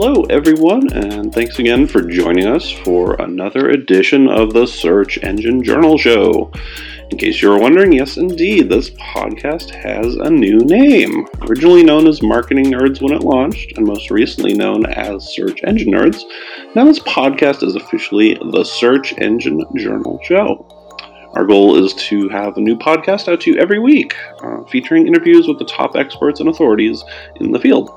Hello, everyone, and thanks again for joining us for another edition of the Search Engine Journal Show. In case you were wondering, yes, indeed, this podcast has a new name. Originally known as Marketing Nerds when it launched, and most recently known as Search Engine Nerds, now this podcast is officially the Search Engine Journal Show. Our goal is to have a new podcast out to you every week, uh, featuring interviews with the top experts and authorities in the field.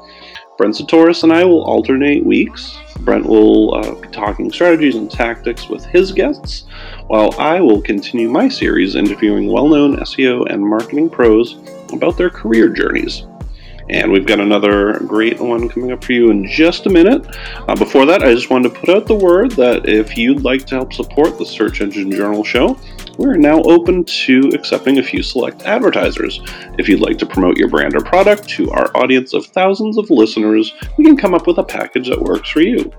Brent Csutoras and I will alternate weeks. Brent will uh, be talking strategies and tactics with his guests, while I will continue my series interviewing well known SEO and marketing pros about their career journeys. And we've got another great one coming up for you in just a minute. Uh, before that, I just wanted to put out the word that if you'd like to help support the Search Engine Journal show, we're now open to accepting a few select advertisers. If you'd like to promote your brand or product to our audience of thousands of listeners, we can come up with a package that works for you.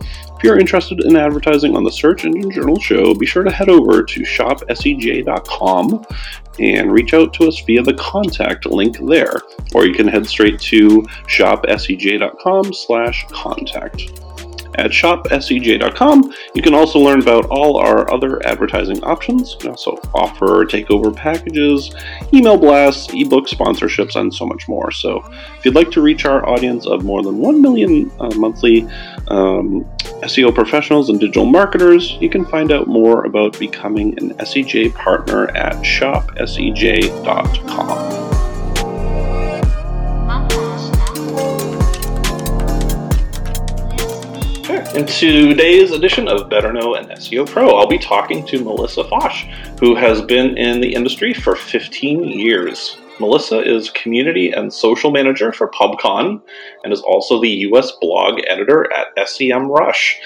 If you're interested in advertising on the Search Engine Journal show, be sure to head over to shopsej.com and reach out to us via the contact link there, or you can head straight to shopsej.com slash contact. At shopsej.com, you can also learn about all our other advertising options. We also offer takeover packages, email blasts, ebook sponsorships, and so much more. So, if you'd like to reach our audience of more than 1 million uh, monthly um, SEO professionals and digital marketers, you can find out more about becoming an SEJ partner at shopsej.com. In today's edition of Better Know an SEO Pro, I'll be talking to Melissa Fach, who has been in the industry for 15 years. Melissa is community and social manager for PubCon and is also the US blog editor at SEMrush.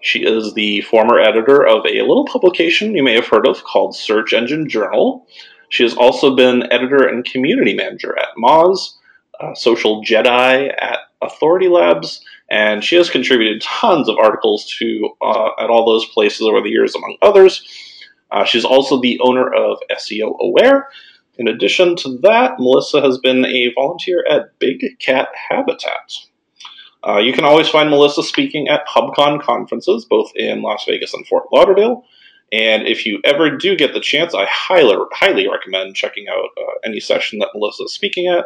She is the former editor of a little publication you may have heard of called Search Engine Journal. She has also been editor and community manager at Moz, uh, Social Jedi at Authority Labs, and she has contributed tons of articles to uh, at all those places over the years, among others. Uh, she's also the owner of SEO Aware. In addition to that, Melissa has been a volunteer at Big Cat Habitat. Uh, you can always find Melissa speaking at PubCon conferences, both in Las Vegas and Fort Lauderdale. And if you ever do get the chance, I highly, highly recommend checking out uh, any session that Melissa is speaking at.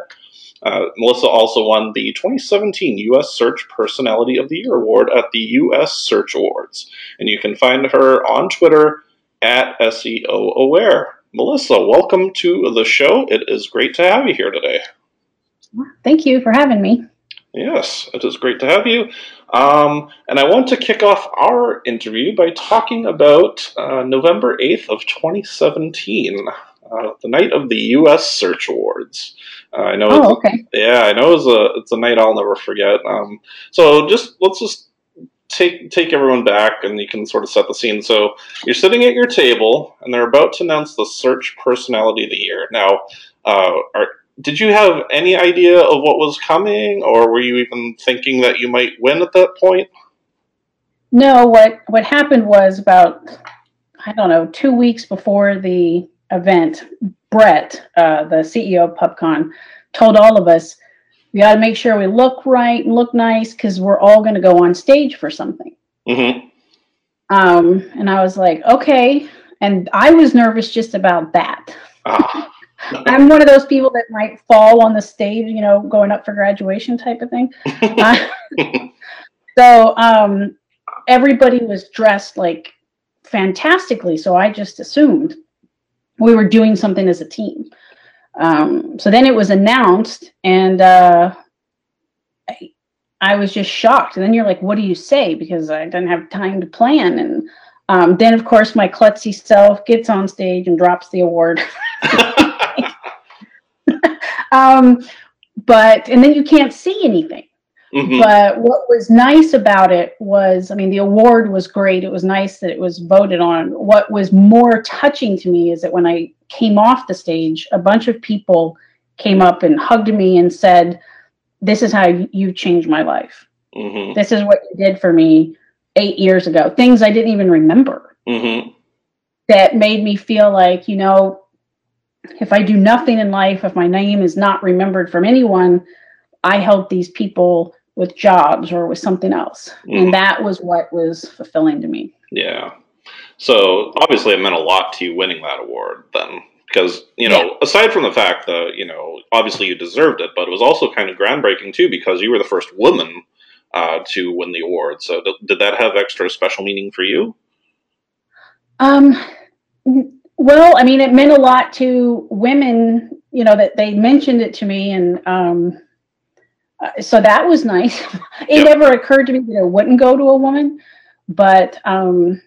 Uh, Melissa also won the 2017 U.S. Search Personality of the Year award at the U.S. Search Awards, and you can find her on Twitter at SEO Aware. Melissa, welcome to the show. It is great to have you here today. Thank you for having me. Yes, it is great to have you. Um, and I want to kick off our interview by talking about uh, November 8th of 2017, uh, the night of the U.S. Search Awards. Uh, I know. Oh, okay. Yeah, I know it's a it's a night I'll never forget. Um, so just let's just take take everyone back, and you can sort of set the scene. So you're sitting at your table, and they're about to announce the Search Personality of the Year. Now, uh, are, did you have any idea of what was coming, or were you even thinking that you might win at that point? No. What what happened was about I don't know two weeks before the event, Brett, uh, the CEO of PubCon, told all of us we got to make sure we look right and look nice because we're all going to go on stage for something. Mm-hmm. Um, and I was like, okay. And I was nervous just about that. Ah. I'm one of those people that might fall on the stage, you know, going up for graduation type of thing. uh, so um, everybody was dressed like fantastically. So I just assumed we were doing something as a team. Um, so then it was announced, and uh, I, I, was just shocked. And then you're like, "What do you say?" Because I didn't have time to plan. And um, then, of course, my klutzy self gets on stage and drops the award. um, but and then you can't see anything. Mm-hmm. But what was nice about it was, I mean, the award was great. It was nice that it was voted on. What was more touching to me is that when I came off the stage, a bunch of people came up and hugged me and said, This is how you changed my life. Mm-hmm. This is what you did for me eight years ago. Things I didn't even remember mm-hmm. that made me feel like, you know, if I do nothing in life, if my name is not remembered from anyone, I help these people with jobs or with something else. Mm. And that was what was fulfilling to me. Yeah. So obviously it meant a lot to you winning that award then. Because, you know, yeah. aside from the fact that, you know, obviously you deserved it, but it was also kind of groundbreaking too because you were the first woman uh, to win the award. So th- did that have extra special meaning for you? Um, well, I mean, it meant a lot to women, you know, that they mentioned it to me. And um, uh, so that was nice. it yep. never occurred to me that it wouldn't go to a woman. But um,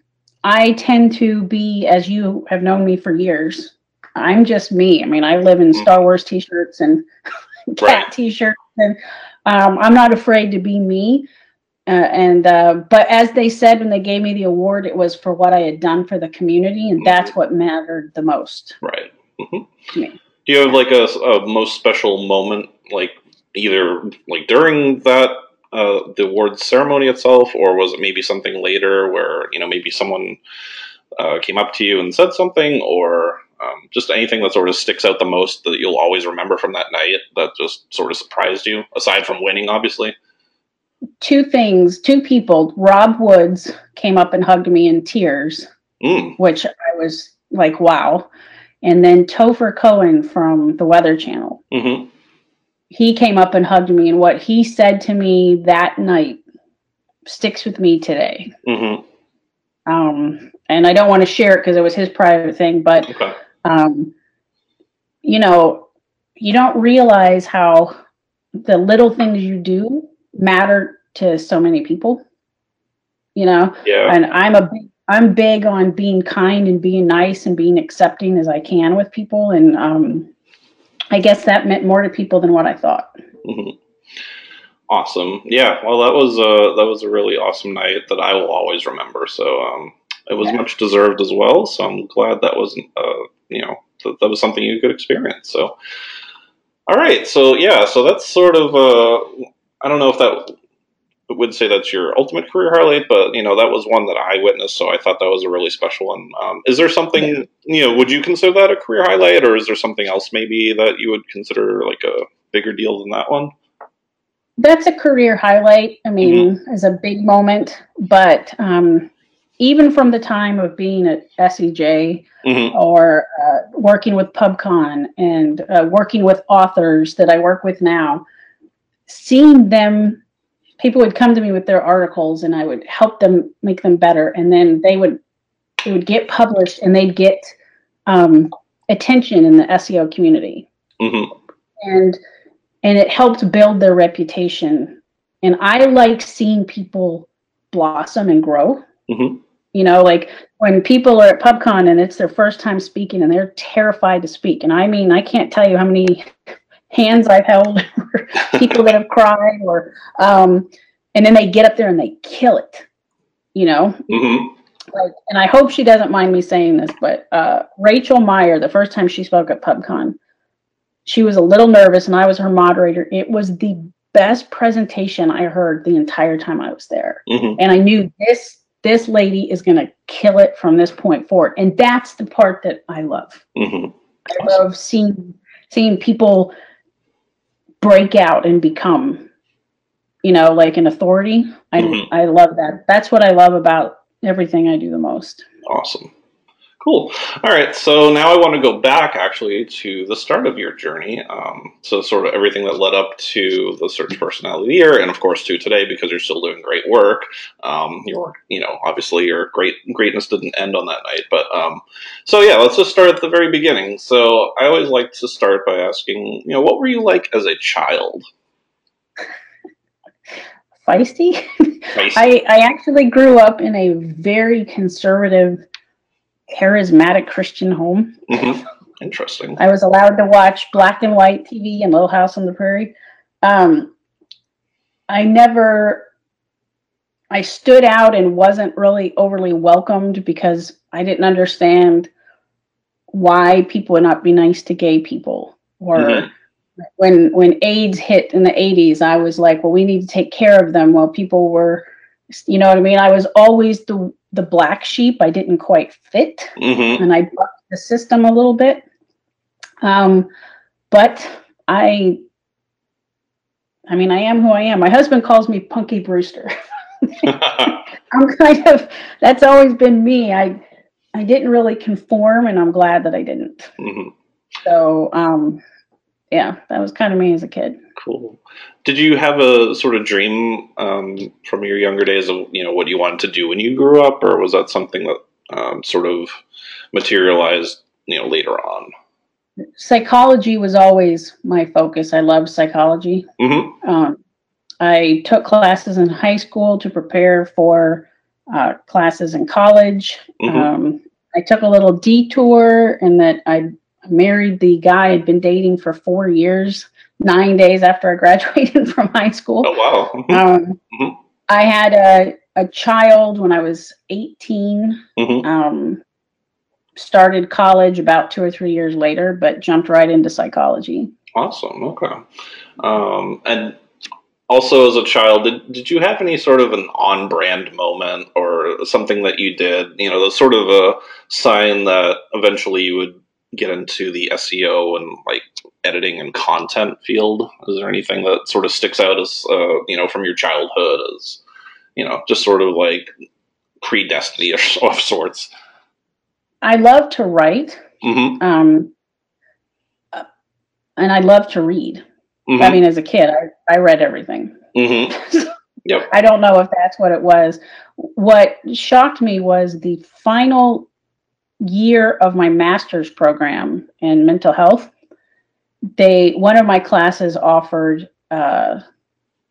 I tend to be, as you have known me for years, I'm just me. I mean, I live in mm. Star Wars t shirts and cat right. t shirts. And um, I'm not afraid to be me. Uh, and uh, but as they said when they gave me the award, it was for what I had done for the community, and mm-hmm. that's what mattered the most. Right. Mm-hmm. To me. Do you have like a, a, most special moment, like either like during that uh, the award ceremony itself, or was it maybe something later where you know maybe someone uh, came up to you and said something, or um, just anything that sort of sticks out the most that you'll always remember from that night that just sort of surprised you, aside from winning, obviously? Two things, two people. Rob Woods came up and hugged me in tears, mm. which I was like, wow. And then Topher Kohan from the Weather Channel. Mm-hmm. He came up and hugged me, and what he said to me that night sticks with me today. Mm-hmm. Um, and I don't want to share it because it was his private thing, but okay um, you know, you don't realize how the little things you do matter to so many people. You know, yeah. And I'm a big, I'm big on being kind and being nice and being accepting as I can with people, and um, I guess that meant more to people than what I thought. Mm-hmm. Awesome. Yeah. Well, that was a that was a really awesome night that I will always remember. So um, it was yeah. much deserved as well. So I'm glad that was uh, you know that, that was something you could experience. So, all right, so yeah, so that's sort of uh, I don't know if that would say that's your ultimate career highlight, but you know that was one that I witnessed, so I thought that was a really special one. Um, is there something you know? Would you consider that a career highlight, or is there something else maybe that you would consider like a bigger deal than that one? That's a career highlight. I mean, mm-hmm. is a big moment, but um, even from the time of being at SEJ mm-hmm. or uh, working with PubCon and uh, working with authors that I work with now, seeing them, people would come to me with their articles and I would help them make them better. And then they would, they would get published and they'd get um, attention in the SEO community. Mm-hmm. And, and it helped build their reputation. And I like seeing people blossom and grow. Mm-hmm. You know, like when people are at PubCon and it's their first time speaking and they're terrified to speak. And I mean, I can't tell you how many hands I've held or people that have cried or, um, and then they get up there and they kill it, you know? Mm-hmm. Like, and I hope she doesn't mind me saying this, but uh, Rachel Meyer, the first time she spoke at PubCon, she was a little nervous and I was her moderator. It was the best presentation I heard the entire time I was there. Mm-hmm. And I knew this this lady is going to kill it from this point forward and that's the part that i love mm-hmm. i love seeing seeing people break out and become you know like an authority. I mm-hmm. i love that. That's what i love about everything i do the most. Awesome Cool. All right. So now I want to go back actually to the start of your journey. Um, so sort of everything that led up to the search personality year, and of course to today because you're still doing great work. Um, your, you know, obviously your great greatness didn't end on that night. But um, so yeah, let's just start at the very beginning. So I always like to start by asking, you know, what were you like as a child? Feisty. Feisty. I, I actually grew up in a very conservative charismatic Christian home. Mm-hmm. Interesting. I was allowed to watch black and white TV and Little House on the Prairie. Um, I never, I stood out and wasn't really overly welcomed because I didn't understand why people would not be nice to gay people or. Mm-hmm. When when AIDS hit in the 80s, I was like, well, we need to take care of them while people were, you know what I mean? I was always the the black sheep I didn't quite fit, mm-hmm. and I bucked the system a little bit. Um, but I I mean, I am who I am. My husband calls me Punky Brewster. I'm kind of that's always been me. I I didn't really conform, and I'm glad that I didn't. Mm-hmm. So, um, yeah, that was kind of me as a kid. Cool. Did you have a sort of dream um, from your younger days of you know what you wanted to do when you grew up, or was that something that um, sort of materialized you know later on? Psychology was always my focus. I loved psychology. Mm-hmm. Um, I took classes in high school to prepare for uh, classes in college. Mm-hmm. Um, I took a little detour in that I married the guy I'd been dating for four years, nine days after I graduated from high school. Oh, wow. Mm-hmm. Um, mm-hmm. I had a, a child when I was 18. Mm-hmm. Um, started college about two or three years later, but jumped right into psychology. Awesome. Okay. Um, and also as a child did, did you have any sort of an on brand moment or something that you did you know the sort of a sign that eventually you would get into the seo and like editing and content field is there anything that sort of sticks out as uh, you know from your childhood as you know just sort of like predestiny of sorts i love to write mm-hmm. um, uh, and i love to read Mm-hmm. I mean, as a kid, I, I read everything. Mm-hmm. Yep. I don't know if that's what it was. What shocked me was the final year of my master's program in mental health. They one of my classes offered. Uh,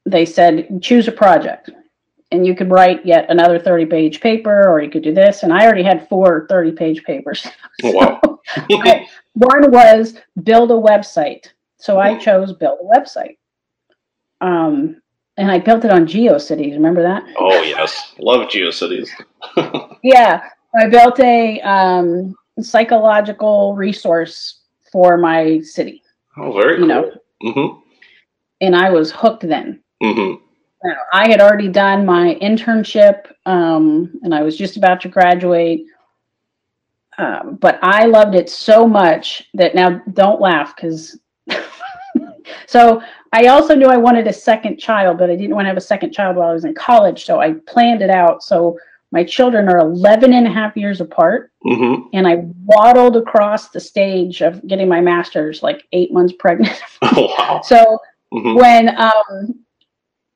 they said choose a project, and you could write yet another thirty page paper, or you could do this. And I already had four 30 page papers. Oh, wow. I, one was build a website so I chose build a website. Um, and I built it on GeoCities. Remember that? Oh yes, love GeoCities. yeah, I built a um, psychological resource for my city. Oh, very you cool. know. Mm-hmm. And I was hooked then. Mm-hmm. I had already done my internship, um, and I was just about to graduate. Um, but I loved it so much that now don't laugh because so I also knew I wanted a second child, but I didn't want to have a second child while I was in college. So I planned it out. So my children are 11 and a half years apart. Mm-hmm. And I waddled across the stage of getting my master's like eight months pregnant. Oh, wow. So mm-hmm. when, um,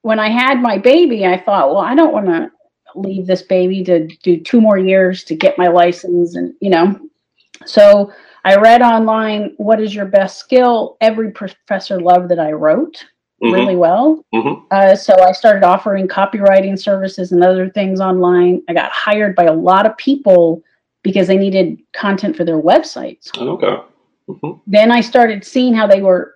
when I had my baby, I thought, well, I don't want to leave this baby to do two more years to get my license and, you know, so I read online, What is your best skill? Every professor loved that I wrote mm-hmm. really well. Mm-hmm. Uh, so I started offering copywriting services and other things online. I got hired by a lot of people because they needed content for their websites. Okay. Mm-hmm. Then I started seeing how they were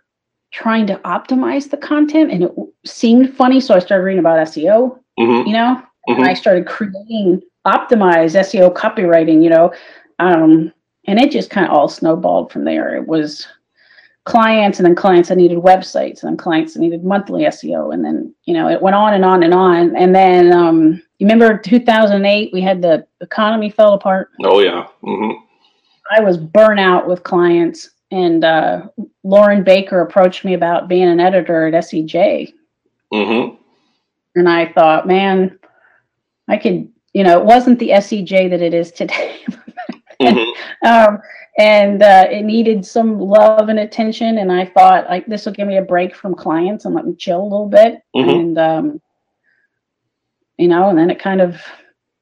trying to optimize the content and it seemed funny. So I started reading about SEO, mm-hmm. you know, and mm-hmm. I started creating optimized SEO copywriting, you know. Um, and it just kind of all snowballed from there. It was clients and then clients that needed websites and then clients that needed monthly SEO. And then, you know, it went on and on and on. And then, um, you remember 2008, we had the economy fell apart. Oh yeah. Mm-hmm. I was burnout with clients and, uh, Loren Baker approached me about being an editor at SEJ. Mm-hmm. And I thought, man, I could, you know, it wasn't the SEJ that it is today. Mm-hmm. um, and uh, it needed some love and attention. And I thought, like, this will give me a break from clients and let me chill a little bit. Mm-hmm. And um, you know, and then it kind of,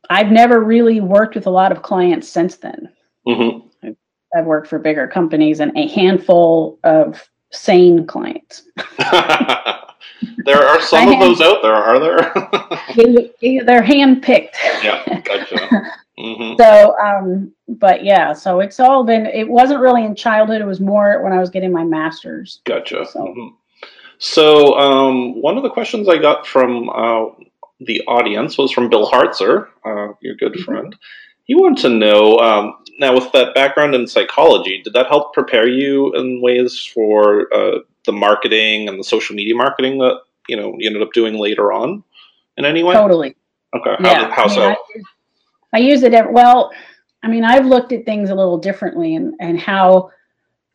I've never really worked with a lot of clients since then. Mm-hmm. I've, I've worked for bigger companies and a handful of sane clients. there are some of those out there, are there? they're handpicked. Yeah, gotcha. Mm-hmm. So, um, but yeah, so it's all been, it wasn't really in childhood. It was more when I was getting my master's. Gotcha. So, mm-hmm. so um, one of the questions I got from uh, the audience was from Bill Hartzer, uh, your good mm-hmm. friend. He wanted to know um, now, with that background in psychology, did that help prepare you in ways for uh, the marketing and the social media marketing that you know you ended up doing later on in any way? Totally. Okay. How, yeah. how I mean, so? I, I use it every, well. I mean, I've looked at things a little differently and and how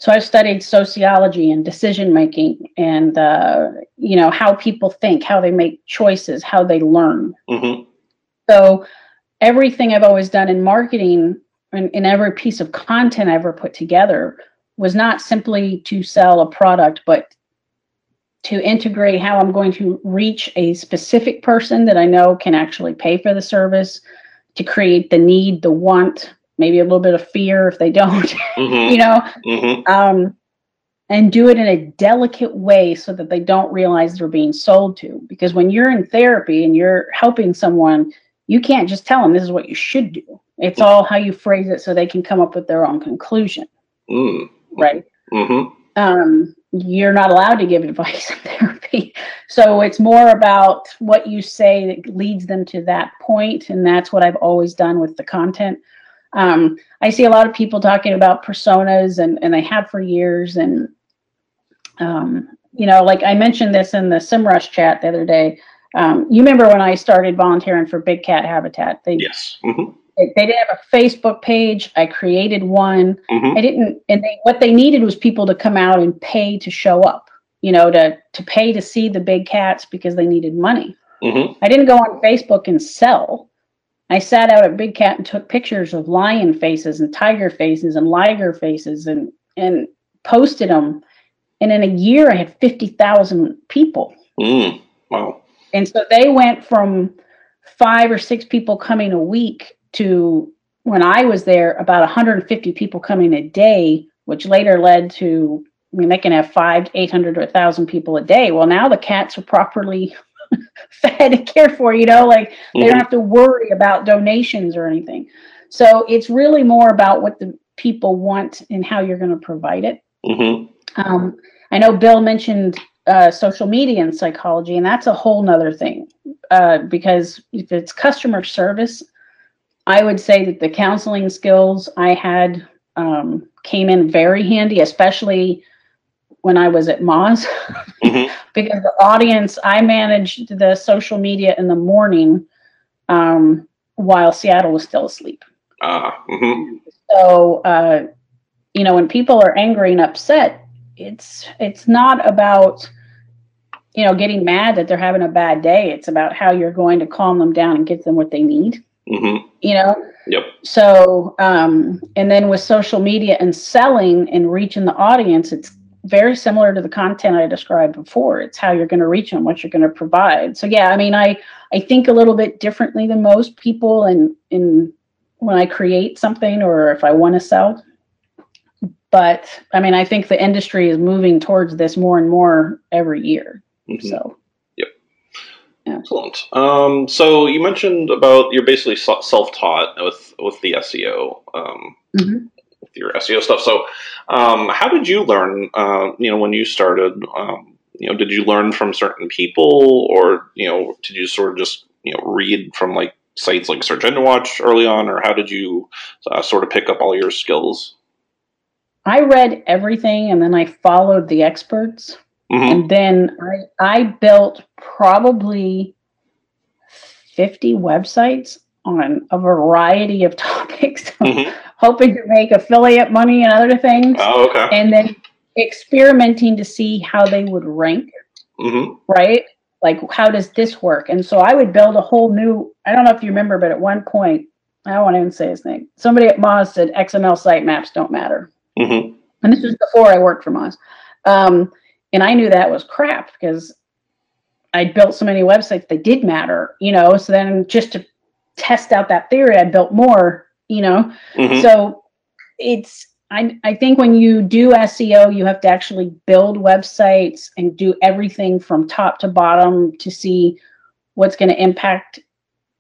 so I've studied sociology and decision making, and uh, you know how people think, how they make choices, how they learn. Mm-hmm. So everything I've always done in marketing and in every piece of content I ever put together was not simply to sell a product, but to integrate how I'm going to reach a specific person that I know can actually pay for the service, to create the need, the want, maybe a little bit of fear if they don't, mm-hmm. you know, mm-hmm. um, and do it in a delicate way so that they don't realize they're being sold to. Because when you're in therapy and you're helping someone, you can't just tell them this is what you should do. It's all how you phrase it so they can come up with their own conclusion. Mm. Right. Mm-hmm. Um, you're not allowed to give advice in therapy. So it's more about what you say that leads them to that point, and that's what I've always done with the content. Um, I see a lot of people talking about personas, and and they have for years. And um, you know, like I mentioned this in the SEMrush chat the other day. Um, you remember when I started volunteering for Big Cat Habitat? They, yes. Mm-hmm they didn't have a Facebook page. I created one. Mm-hmm. I didn't, and they, what they needed was people to come out and pay to show up. You know, to to pay to see the big cats because they needed money. Mm-hmm. I didn't go on Facebook and sell. I sat out at Big Cat and took pictures of lion faces and tiger faces and liger faces and and posted them. And in a year, I had fifty thousand people. Mm, wow! And so they went from five or six people coming a week to when I was there, about 150 people coming a day, which later led to I mean, they can have five, 800 or 1,000 people a day. Well, now the cats are properly fed and cared for, you know, like mm-hmm. they don't mm-hmm. have to worry about donations or anything. So it's really more about what the people want and how you're going to provide it. Mm-hmm. Um, I know Bill mentioned uh, social media and psychology, and that's a whole nother thing uh, because if it's customer service, I would say that the counseling skills I had um, came in very handy, especially when I was at Moz, mm-hmm. because the audience, I managed the social media in the morning um, while Seattle was still asleep. Uh, mm-hmm. So, uh, you know, when people are angry and upset, it's it's not about you know getting mad that they're having a bad day. It's about how you're going to calm them down and get them what they need. Mm-hmm. You know? Yep. So, um, and then with social media and selling and reaching the audience, it's very similar to the content I described before. It's how you're going to reach them, what you're going to provide. So, yeah, I mean, I, I think a little bit differently than most people and in, in when I create something or if I want to sell. But I mean, I think the industry is moving towards this more and more every year. Mm-hmm. So Excellent. Um, so you mentioned about you're basically self-taught with with the SEO, um, mm-hmm. With your SEO stuff. So, um, how did you learn? Uh, you know, when you started, um, you know, did you learn from certain people, or you know, did you sort of just you know read from like sites like Search Engine Watch early on, or how did you uh, sort of pick up all your skills? I read everything, and then I followed the experts. Mm-hmm. And then I, I built probably 50 websites on a variety of topics, mm-hmm. Hoping to make affiliate money and other things. Oh, okay. And then experimenting to see how they would rank. Mm-hmm. Right? Like, how does this work? And so I would build a whole new, I don't know if you remember, but at one point, I don't want to even say his name. Somebody at Moz said XML sitemaps don't matter. Mm-hmm. And this was before I worked for Moz. Um, and I knew that was crap because I'd built so many websites that did matter, you know. So then just to test out that theory, I built more, you know. Mm-hmm. So it's I, I think when you do SEO, you have to actually build websites and do everything from top to bottom to see what's going to impact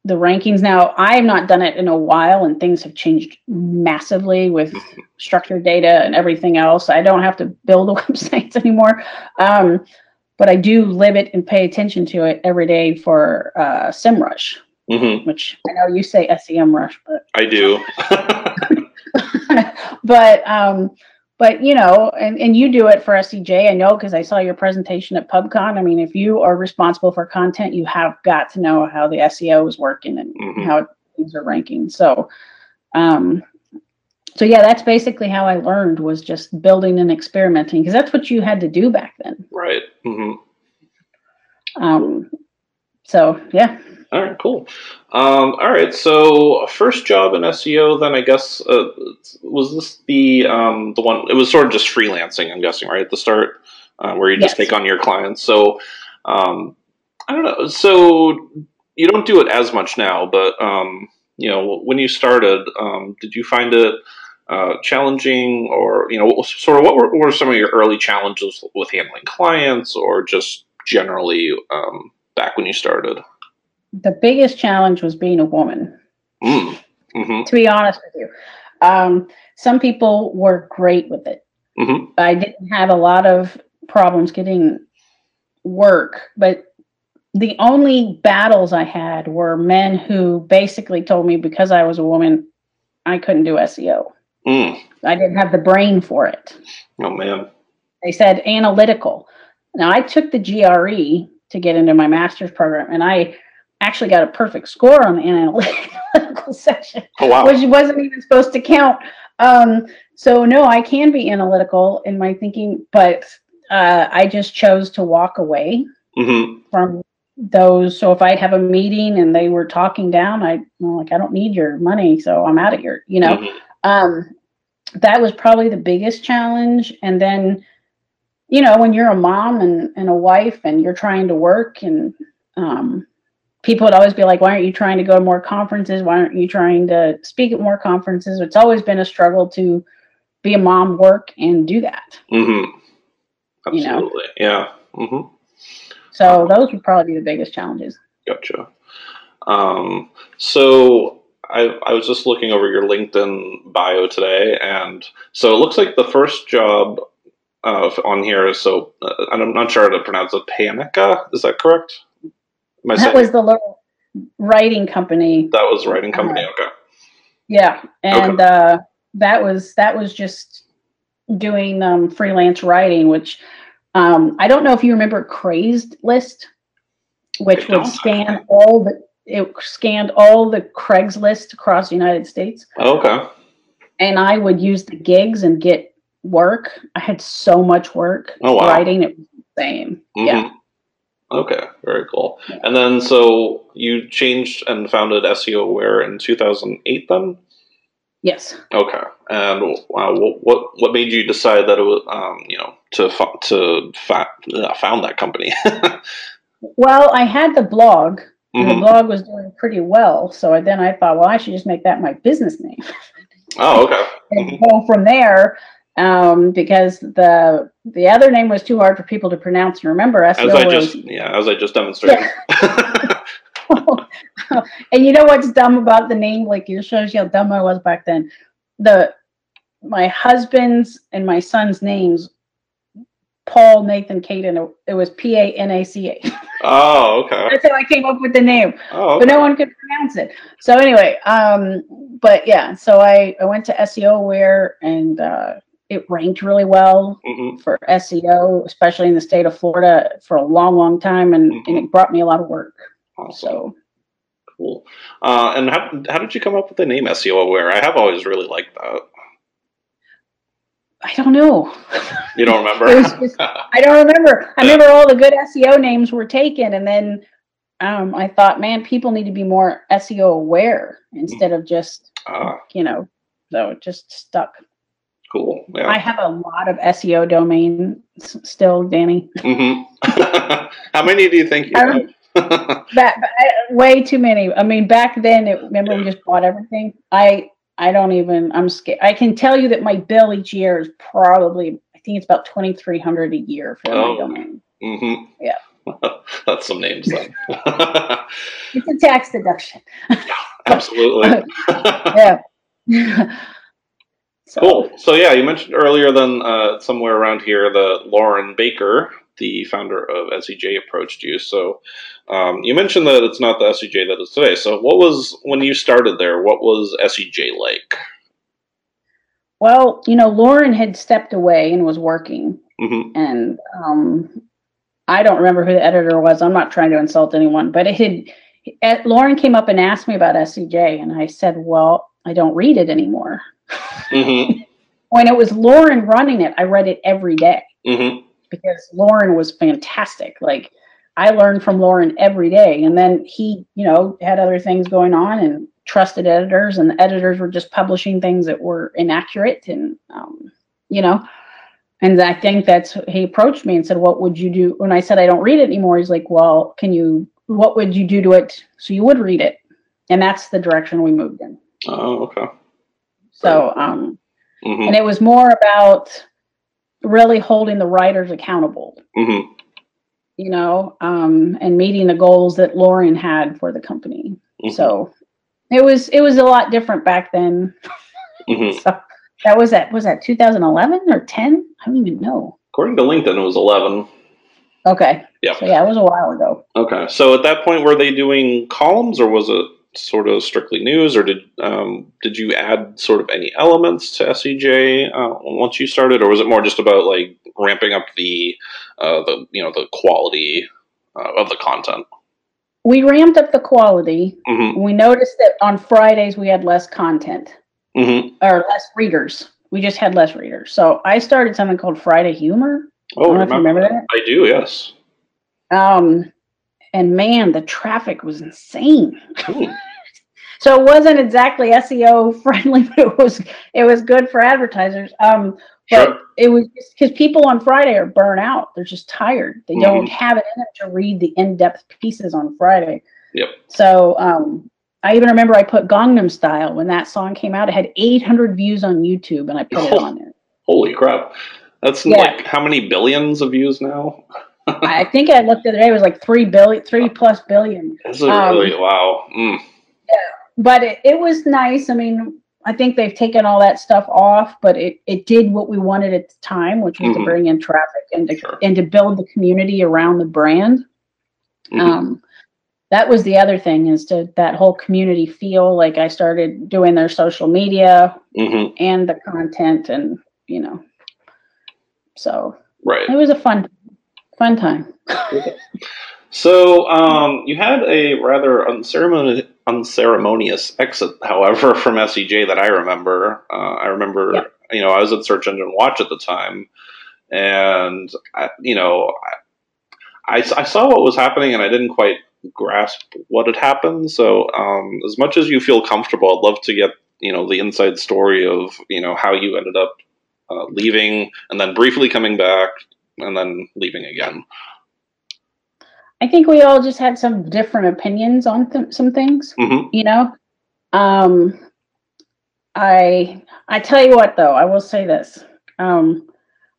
the rankings. Now, I have not done it in a while, and things have changed massively with structured data and everything else. I don't have to build the websites anymore. Um, but I do live it and pay attention to it every day for uh, SEMrush, mm-hmm. which I know you say SEM rush, but I do. but um, but you know, and, and you do it for SEJ, I know because I saw your presentation at PubCon. I mean, if you are responsible for content, you have got to know how the SEO is working and mm-hmm. how things are ranking. So, um, so yeah, that's basically how I learned was just building and experimenting because that's what you had to do back then. Right. Mm-hmm. Um, so yeah. All right, cool. Um, all right, so first job in SEO, then I guess uh, was this the um, the one? It was sort of just freelancing, I'm guessing, right at the start, uh, where you just yes. take on your clients. So um, I don't know. So you don't do it as much now, but um, you know, when you started, um, did you find it uh, challenging, or you know, sort of what were, what were, some of your early challenges with handling clients, or just generally um, back when you started? The biggest challenge was being a woman. Mm. Mm-hmm. To be honest with you, um, some people were great with it. Mm-hmm. I didn't have a lot of problems getting work, but the only battles I had were men who basically told me because I was a woman, I couldn't do SEO. Mm. I didn't have the brain for it. Oh man. They said analytical. Now I took the GRE to get into my master's program and I actually got a perfect score on the analytical section. Oh, wow. Which wasn't even supposed to count. Um, so no, I can be analytical in my thinking, but uh, I just chose to walk away mm-hmm. from those. So if I'd have a meeting and they were talking down, I well, like I don't need your money, so I'm out of here. You know, mm-hmm. um, that was probably the biggest challenge. And then, you know, when you're a mom and, and a wife and you're trying to work and um, people would always be like, why aren't you trying to go to more conferences? Why aren't you trying to speak at more conferences? It's always been a struggle to be a mom, work, and do that. Mm-hmm. Absolutely. You know? Yeah. Mm-hmm. So those would probably be the biggest challenges. Gotcha. Um, so I, I was just looking over your LinkedIn bio today, and so it looks like the first job uh, on here is so uh, I'm not sure how to pronounce it. Panaca, is that correct? That saying? was the little writing company. That was writing company. Uh, okay. Yeah, and okay. uh, that was that was just doing um, freelance writing, which um, I don't know if you remember Crazed-List, which would scan all the it scanned all the Craigslist across the United States. okay. And I would use the gigs and get work. I had so much work oh, wow. writing. It was insane. Mm-hmm. Yeah. Okay, very cool. Yeah. And then, so you changed and founded SEO Aware in 2008 then? Yes. Okay. And uh, what, what what made you decide that it was um, you know to to fa- uh, found that company? well, I had the blog. Mm-hmm. the blog was doing pretty well, so I, then I thought, well, I should just make that my business name. oh, okay. and mm-hmm. go from there um, because the the other name was too hard for people to pronounce and remember. As I just yeah, as I just demonstrated. Yeah. and you know what's dumb about the name? Like it shows you how dumb I was back then. The my husband's and my son's names, Paul Nathan Caden. It was P A N A C A. Oh, okay. That's how I came up with the name. Oh, okay. but no one could pronounce it. So anyway, um, but yeah, so I I went to SEO Aware and uh, it ranked really well mm-hmm. for SEO, especially in the state of Florida for a long, long time, and, mm-hmm. and it brought me a lot of work. Awesome. So cool. Uh, and how, how did you come up with the name SEO Aware? I have always really liked that. I don't know. You don't remember? just, I don't remember. I remember all the good SEO names were taken, and then um, I thought, man, people need to be more SEO aware instead of just, uh, you know, so it just stuck. Cool. Yeah. I have a lot of SEO domains still, Danny. Mm-hmm. How many do you think you have? that uh, way too many. I mean, back then, it, remember we just bought everything. I I don't even. I'm scared. I can tell you that my bill each year is probably. I think it's about twenty three hundred a year for oh. my domain. Mm-hmm. Yeah. That's some names then. it's a tax deduction. Absolutely. yeah. So. Cool. So yeah, you mentioned earlier then uh, somewhere around here the Loren Baker the founder of SEJ approached you. So um, you mentioned that it's not the SEJ that is today. So what was when you started there? What was SEJ like? Well, you know, Loren had stepped away and was working, mm-hmm. and um, I don't remember who the editor was. I'm not trying to insult anyone, but it had. Loren came up and asked me about SEJ, and I said, "Well, I don't read it anymore." Mm-hmm. when it was Loren running it, I read it every day Mm-hmm. because Loren was fantastic. Like I learned from Loren every day. And then he, you know, had other things going on and trusted editors, and the editors were just publishing things that were inaccurate. And, um, you know, and I think that's he approached me and said, What would you do? When I said I don't read it anymore, he's like, Well, can you, what would you do to it so you would read it? And that's the direction we moved in. Oh, okay. So, um, Mm-hmm. and it was more about really holding the writers accountable Mm-hmm. you know, um, and meeting the goals that Loren had for the company. Mhm. So it was it was a lot different back then. Mm-hmm. So that was that was that 2011 or 10? I don't even know. According to LinkedIn, it was 11. Okay, Yeah. so yeah, it was a while ago. Okay. So at that point, were they doing columns, or was it sort of strictly news, or did um, did you add sort of any elements to SEJ uh, once you started, or was it more just about like ramping up the uh, the you know the quality uh, of the content? We ramped up the quality. Mm-hmm. We noticed that on Fridays we had less content Mm-hmm. or less readers. We just had less readers. So I started something called Friday Humor. Oh, I don't know if you remember that. I do. Yes. Um, and man, the traffic was insane. So it wasn't exactly SEO friendly, but it was it was good for advertisers. Um, but Sure. it was because people on Friday are burnt out. They're just tired. They Mhm. don't have it in them to read the in depth pieces on Friday. Yep. So um, I even remember I put Gangnam Style when that song came out. It had 800 views on YouTube, and I put it Oh. on there. Holy crap! That's Yeah. like how many billions of views now? I think I looked the other day; it was like three billion, three plus billion. It Um, really? Wow. Mm. but it, it was nice. I mean, I think they've taken all that stuff off, but it, it did what we wanted at the time, which was Mhm. to bring in traffic and to, Sure. and to build the community around the brand. Mhm. Um, that was the other thing is to that whole community feel like I started doing their social media Mhm. and the content and, you know, so Right. it was a fun, fun time. So um, you had a rather unceremonious, unceremonious exit, however, from SEJ that I remember. Uh, I remember, you know, I was at Search Engine Watch at the time, and I, you know, I, I, I saw what was happening, and I didn't quite grasp what had happened. So um, as much as you feel comfortable, I'd love to get you know the inside story of you know how you ended up uh, leaving, and then briefly coming back, and then leaving again. I think we all just had some different opinions on th- some things. hmm you know um i i tell you what though i will say this um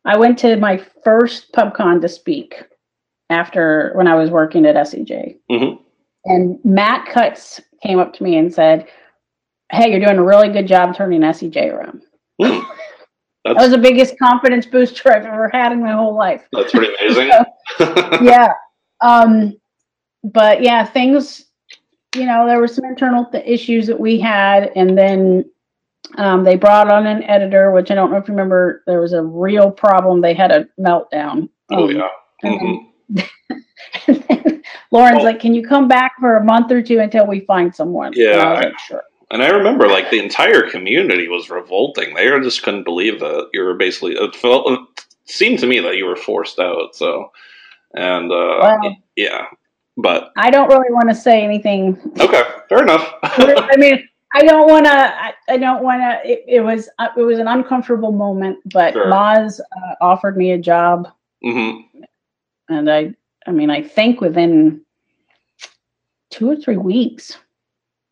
i went to my first pubcon to speak after when i was working at sej Mhm. and matt cutts came up to me and said hey you're doing a really good job turning sej around Hmm. that was the biggest confidence booster i've ever had in my whole life That's pretty amazing. yeah. Um, but yeah, things, you know, there were some internal th- issues that we had, and then um, they brought on an editor, which I don't know if you remember. There was a real problem. They had a meltdown. oh Um, yeah. hmm then- and then Loren's Oh. like, "Can you come back for a month or two until we find someone?" Yeah, And I was I- like, "Sure." And I remember like the entire community was revolting. They just couldn't believe that you were basically. It felt. It seemed to me that you were forced out. So, and uh, yeah, but I don't really want to say anything okay, fair enough. I mean, I don't want to. I, I don't want to. It, it was uh, it was an uncomfortable moment, but Sure. Moz uh, offered me a job, hmm and I I mean I think within two or three weeks.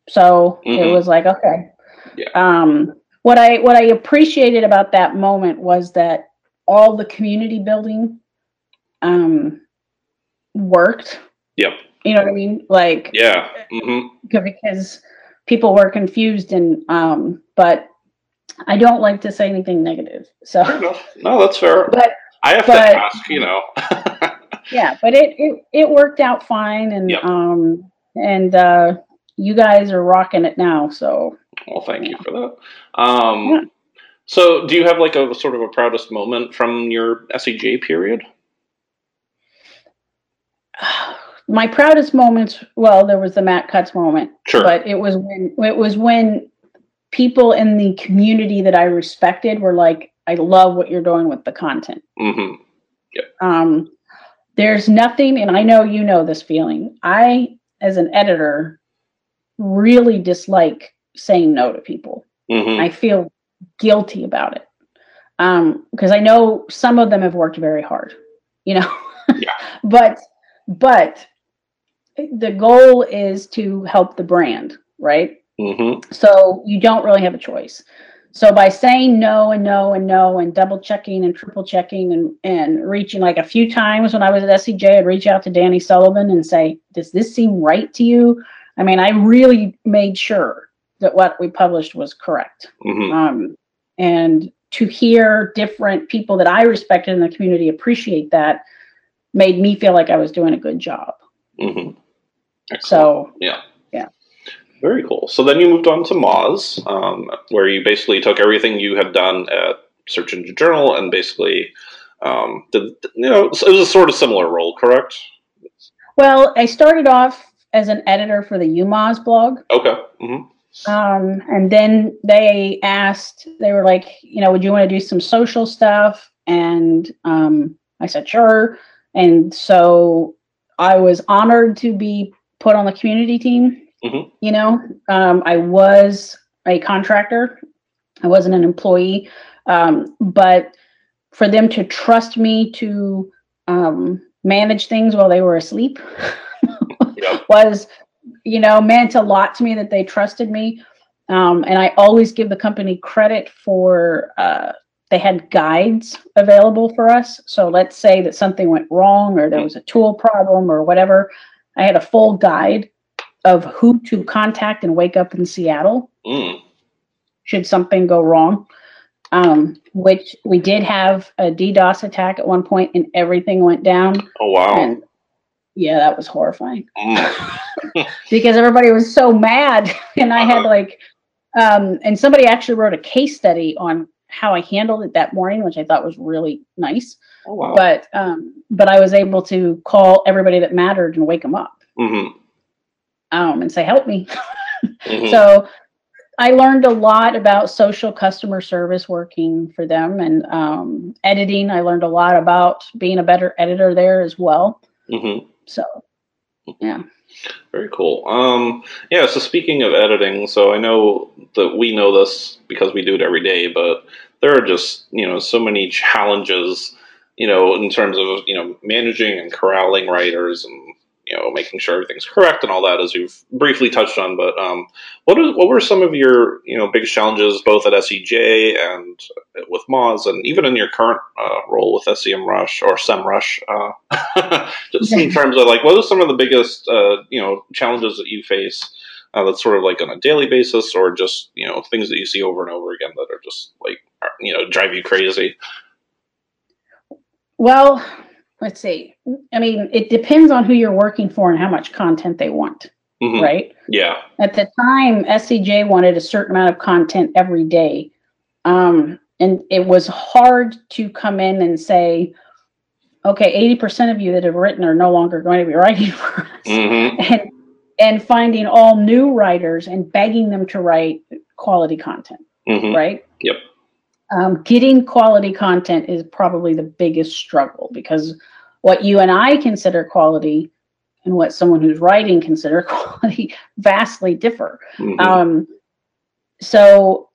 So it Mhm. was like okay. Yeah. Um, what I what I appreciated about that moment was that all the community building um, worked. Yep. You know what I mean? Like Yeah. mm-hmm. because people were confused and um but I don't like to say anything negative. So. No, that's fair. but I have but- to ask. You know. yeah, but it it, it worked out fine and Yep. um and uh you guys are rocking it now, so well, thank you for that. Um, Yeah. So, do you have like a sort of a proudest moment from your SEJ period? my proudest moments well there was the Matt Cutts moment Sure. but it was when it was when people in the community that I respected were like, I love what you're doing with the content. Mm-hmm. Yep. Um, there's nothing, and I know you know this feeling. I, as an editor, really dislike saying no to people. Mm-hmm. I feel guilty about it because um, I know some of them have worked very hard, you know. yeah. But but the goal is to help the brand, right? Mm-hmm. So you don't really have a choice. So by saying no and no and no and double checking and triple checking and, and reaching like a few times when I was at SEJ, I'd reach out to Danny Sullivan and say, Does this seem right to you? I mean, I really made sure that what we published was correct. Mm-hmm. Um, and to hear different people that I respected in the community appreciate that made me feel like I was doing a good job. Mm-hmm. So, yeah. Yeah. Very cool. So then you moved on to Moz, um, where you basically took everything you had done at Search Engine Journal and basically um, did, you know, it was a sort of similar role, correct? Well, I started off as an editor for the YouMoz blog. Okay. Mm-hmm. Um, and then they asked, they were like, you know, would you want to do some social stuff? And um, I said, sure. And so I was honored to be put on the community team. Mm-hmm. You know, um, I was a contractor, I wasn't an employee. Um, but for them to trust me to um, manage things while they were asleep yep. was you know, meant a lot to me that they trusted me. Um, and I always give the company credit for uh, they had guides available for us. So let's say that something went wrong or there was a tool problem or whatever. I had a full guide of who to contact and wake up in Seattle mm. should something go wrong. Um, which we did have a DDoS attack at one point and everything went down. Oh, wow. And yeah, that was horrifying mm. because everybody was so mad, and I had like, um, and somebody actually wrote a case study on how I handled it that morning, which I thought was really nice. Oh, wow. But um, but I was able to call everybody that mattered and wake them up, mm-hmm. um, and say, "Help me." Mm-hmm. So I learned a lot about social customer service working for them and um, editing. I learned a lot about being a better editor there as well. Mm-hmm. So, yeah. Very cool. Um, yeah. So speaking of editing, so I know that we know this because we do it every day, but there are just you know so many challenges, you know, in terms of you know managing and corralling writers and you know making sure everything's correct and all that, as you've briefly touched on. But um, what what were some of your you know biggest challenges both at SEJ and with Moz, and even in your current uh, role with SEMrush or SEMrush? Uh, just in terms of like, what are some of the biggest uh, you know challenges that you face? Uh, that's sort of like on a daily basis, or just you know things that you see over and over again that are just like you know drive you crazy. Well, let's see. I mean, it depends on who you're working for and how much content they want, Mhm. right? Yeah. At the time, SEJ wanted a certain amount of content every day. Um, and it was hard to come in and say, okay, 80% of you that have written are no longer going to be writing for us. hmm And, and finding all new writers and begging them to write quality content, hmm right? Yep. Um, getting quality content is probably the biggest struggle because what you and I consider quality and what someone who's writing consider quality vastly differ. hmm Um, so,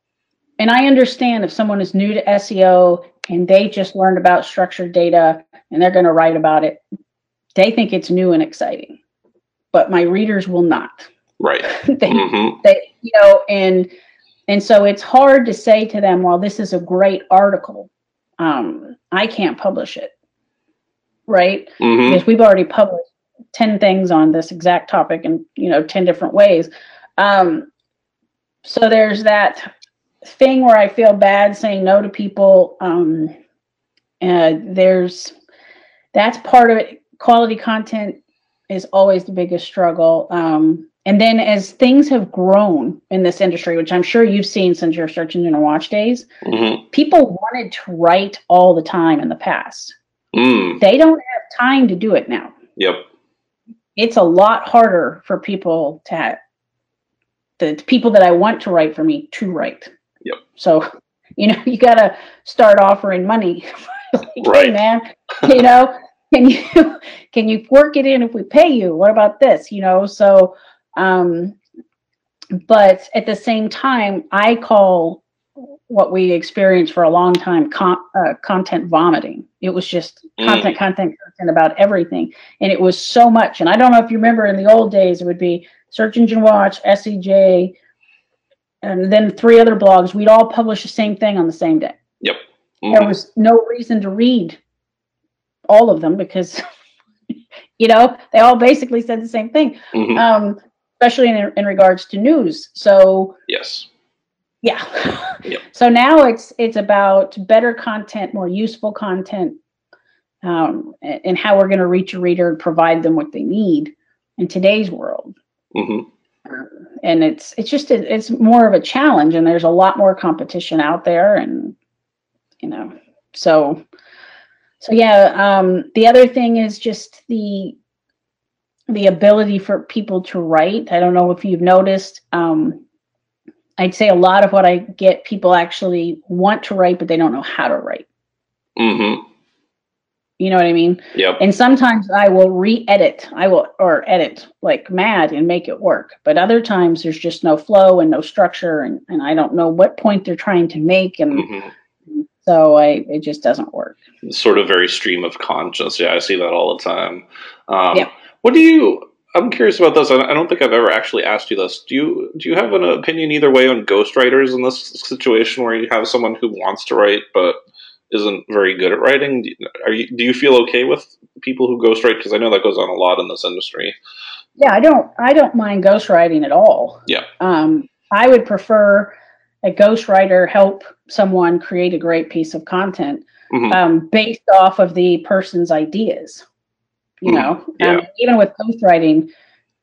and I understand if someone is new to SEO and they just learned about structured data and they're going to write about it, they think it's new and exciting. But my readers will not. right. they, hmm they, you know, and and so it's hard to say to them, "Well, this is a great article. Um, I can't publish it." Right? hmm because we've already published 10 things on this exact topic in you know 10 different ways um, so there's that thing where i feel bad saying no to people um, uh, there's that's part of it quality content is always the biggest struggle um, and then as things have grown in this industry which i'm sure you've seen since your search engine watch days hmm people wanted to write all the time in the past Mm. they don't have time to do it now Yep. it's a lot harder for people to have the people that I want to write for me to write. Yep. So, you know, you got to start offering money. like, Right. Hey, man, you know, can you can you work it in if we pay you? What about this? You know, so um but at the same time, I call what we experienced for a long time con- uh, content vomiting. It was just Mm. content, content, content about everything, and it was so much. And I don't know if you remember in the old days, it would be Search Engine Watch, SEJ, and then three other blogs. We'd all publish the same thing on the same day. Yep. There Mhm. was no reason to read all of them because, you know, they all basically said the same thing, Mhm. um, especially in, in regards to news. So Yes. yeah. Yep. So now it's it's about better content, more useful content, um, and how we're going to reach a reader and provide them what they need in today's world. hmm And it's it's just a, it's more of a challenge, and there's a lot more competition out there, and you know, so so yeah. Um, the other thing is just the the ability for people to write. I don't know if you've noticed. Um, I'd say a lot of what I get, people actually want to write, but they don't know how to write. hmm You know what I mean? Yep. And sometimes I will re-edit, I will or edit like mad and make it work. But other times there's just no flow and no structure, and, and I don't know what point they're trying to make, and hmm so I it just doesn't work. Sort of very stream of conscious. Yeah, I see that all the time. Um, Yeah. What do you? I'm curious about this. I don't think I've ever actually asked you this. Do you do you have an opinion either way on ghostwriters in this situation where you have someone who wants to write but isn't very good at writing? Do you, are you do you feel okay with people who ghostwrite? Because I know that goes on a lot in this industry. Yeah, I don't I don't mind ghostwriting at all. Yeah. Um, I would prefer a ghostwriter help someone create a great piece of content Mhm. um, based off of the person's ideas. You Mhm, know, yeah. um, even with ghostwriting,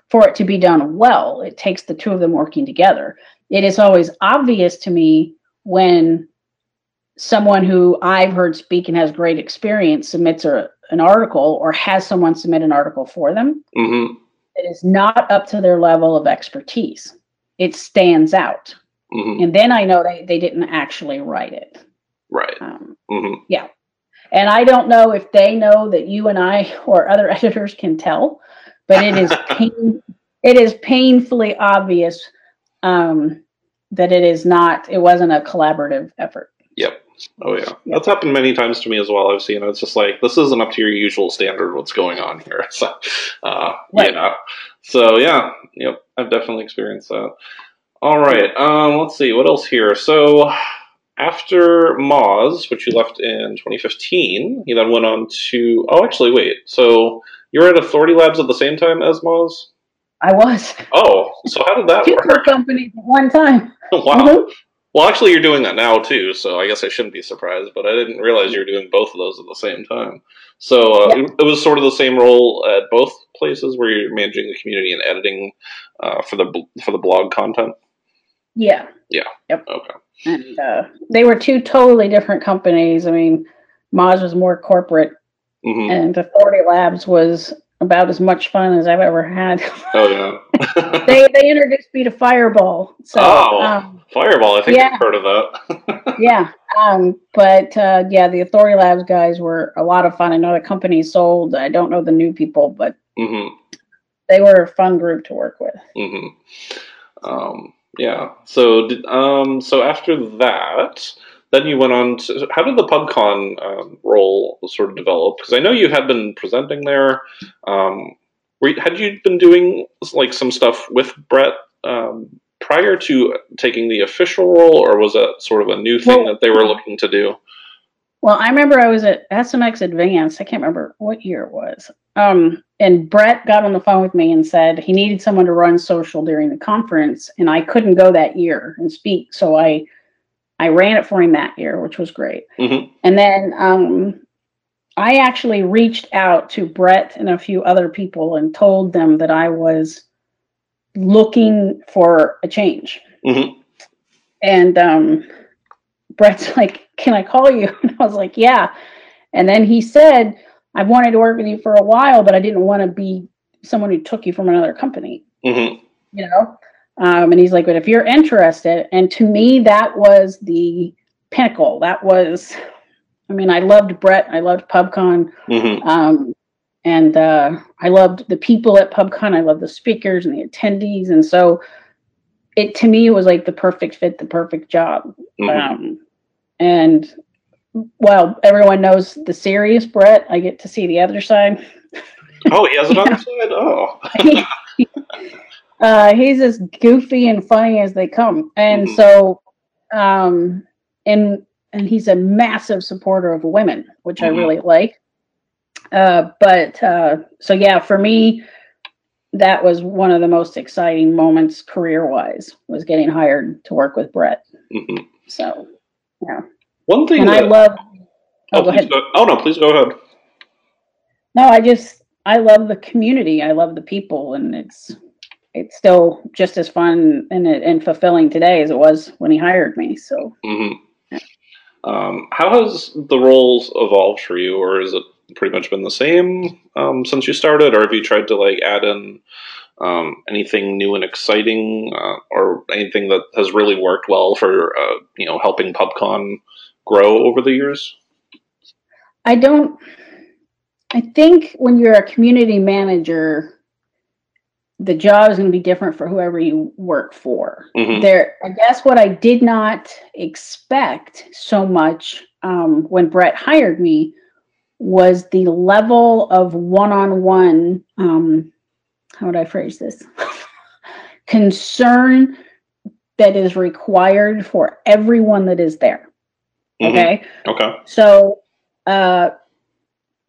for it to be done well, it takes the two of them working together. It is always obvious to me when someone who I've heard speak and has great experience submits a, an article or has someone submit an article for them hmm it is not up to their level of expertise. It stands out. hmm And then I know they, they didn't actually write it. Right. Um, hmm and I don't know if they know that you and I or other editors can tell, but it is pain, it is painfully obvious um, that it is not. It wasn't a collaborative effort. Yep. Oh yeah. That's happened many times to me as well. I've seen it. It's just like this isn't up to your usual standard. What's going on here? So, uh, Right. yeah. So yeah. Yep. I've definitely experienced that. All right. Um. Let's see. What else here? So. After Moz, which you left in 2015, you then went on to. Oh, actually, wait. So you were at Authority Labs at the same time as Moz? I was Oh, so how did that two work? companies at one time. wow. Mhm. Well, actually, you're doing that now too, so I guess I shouldn't be surprised. But I didn't realize you were doing both of those at the same time. So uh, Yeah. it, it was sort of the same role at both places, where you're managing the community and editing uh, for the for the blog content. Yeah. Yeah. Yep. Okay. and uh, they were two totally different companies. I mean, Moz was more corporate, hmm and Authority Labs was about as much fun as I've ever had. Oh yeah. they they introduced me to Fireball, so oh, um, Fireball! I think yeah. I've heard of that. yeah. Um, but uh, yeah, the Authority Labs guys were a lot of fun. I know the company sold. I don't know the new people, but hmm they were a fun group to work with. hmm Um, yeah. So, did, um, so after that, then you went on to. How did the PubCon um, role sort of develop? Because I know you had been presenting there. Um, were you, had you been doing like some stuff with Brett um, prior to taking the official role, or was that sort of a new thing Well- that they were looking to do? Well, I remember I was at SMX Advanced. I can't remember what year it was. Um, and Brett got on the phone with me and said he needed someone to run social during the conference, and I couldn't go that year and speak, so I I ran it for him that year, which was great. hmm And then um, I actually reached out to Brett and a few other people and told them that I was looking for a change. hmm And um, Brett's like, Can I call you? And I was like, Yeah. And then he said, I've wanted to work with you for a while, but I didn't want to be someone who took you from another company, hmm you know? Um, and he's like, but if you're interested, and to me, that was the pinnacle. That was, I mean, I loved Brett. I loved PubCon. Mm-hmm. Um, and uh, I loved the people at PubCon. I loved the speakers and the attendees. And so it, to me, it was like the perfect fit, the perfect job. Mm-hmm. Um, and well, everyone knows the series, Brett. I get to see the other side. Oh, he has another side? Oh. uh, he's as goofy and funny as they come. And mm-hmm. so, um, and and he's a massive supporter of women, which mm-hmm. I really like. Uh, but uh, so yeah, for me, that was one of the most exciting moments career wise was getting hired to work with Brett. Mm-hmm. So yeah, one thing and that, I love. Oh, oh, go ahead. Go, oh no, please go ahead. No, I just I love the community. I love the people, and it's it's still just as fun and, and fulfilling today as it was when he hired me. So, mm-hmm. yeah. um, how has the roles evolved for you, or is it pretty much been the same um, since you started, or have you tried to like add in um, anything new and exciting, uh, or anything that has really worked well for uh, you know helping PubCon grow over the years? I don't. I think when you're a community manager, the job is going to be different for whoever you work for. Mm-hmm. There, I guess what I did not expect so much um, when Brett hired me was the level of one-on-one. Um, how would I phrase this? concern that is required for everyone that is there. Mm-hmm. Okay. Okay. So, uh,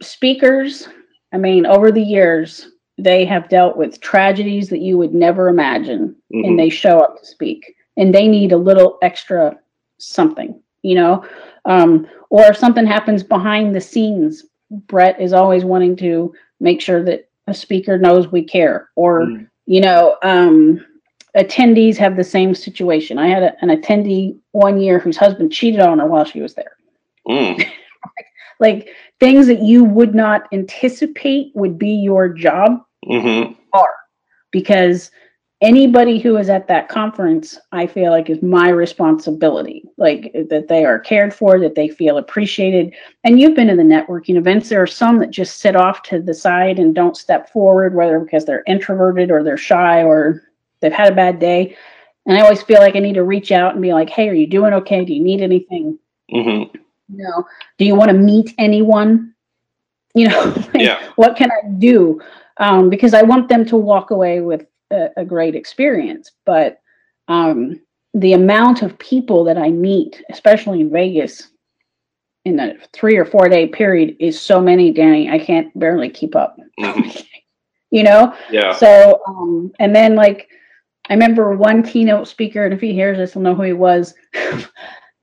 speakers, I mean, over the years, they have dealt with tragedies that you would never imagine, mm-hmm. and they show up to speak, and they need a little extra something, you know, um, or if something happens behind the scenes. Brett is always wanting to make sure that a speaker knows we care, or mm. you know, um, attendees have the same situation. I had a, an attendee one year whose husband cheated on her while she was there. Mm. like things that you would not anticipate would be your job mm-hmm. are because anybody who is at that conference i feel like is my responsibility like that they are cared for that they feel appreciated and you've been in the networking events there are some that just sit off to the side and don't step forward whether because they're introverted or they're shy or they've had a bad day and i always feel like i need to reach out and be like hey are you doing okay? Do you need anything? Mm-hmm. You know do you want to meet anyone? You know like, yeah. what can i do? Um, because i want them to walk away with a, a great experience but um, the amount of people that i meet especially in vegas in a three or four day period is so many danny i can't barely keep up. Mm-hmm. you know? Yeah. So um, and then like i remember one keynote speaker and if he hears this he'll know who he was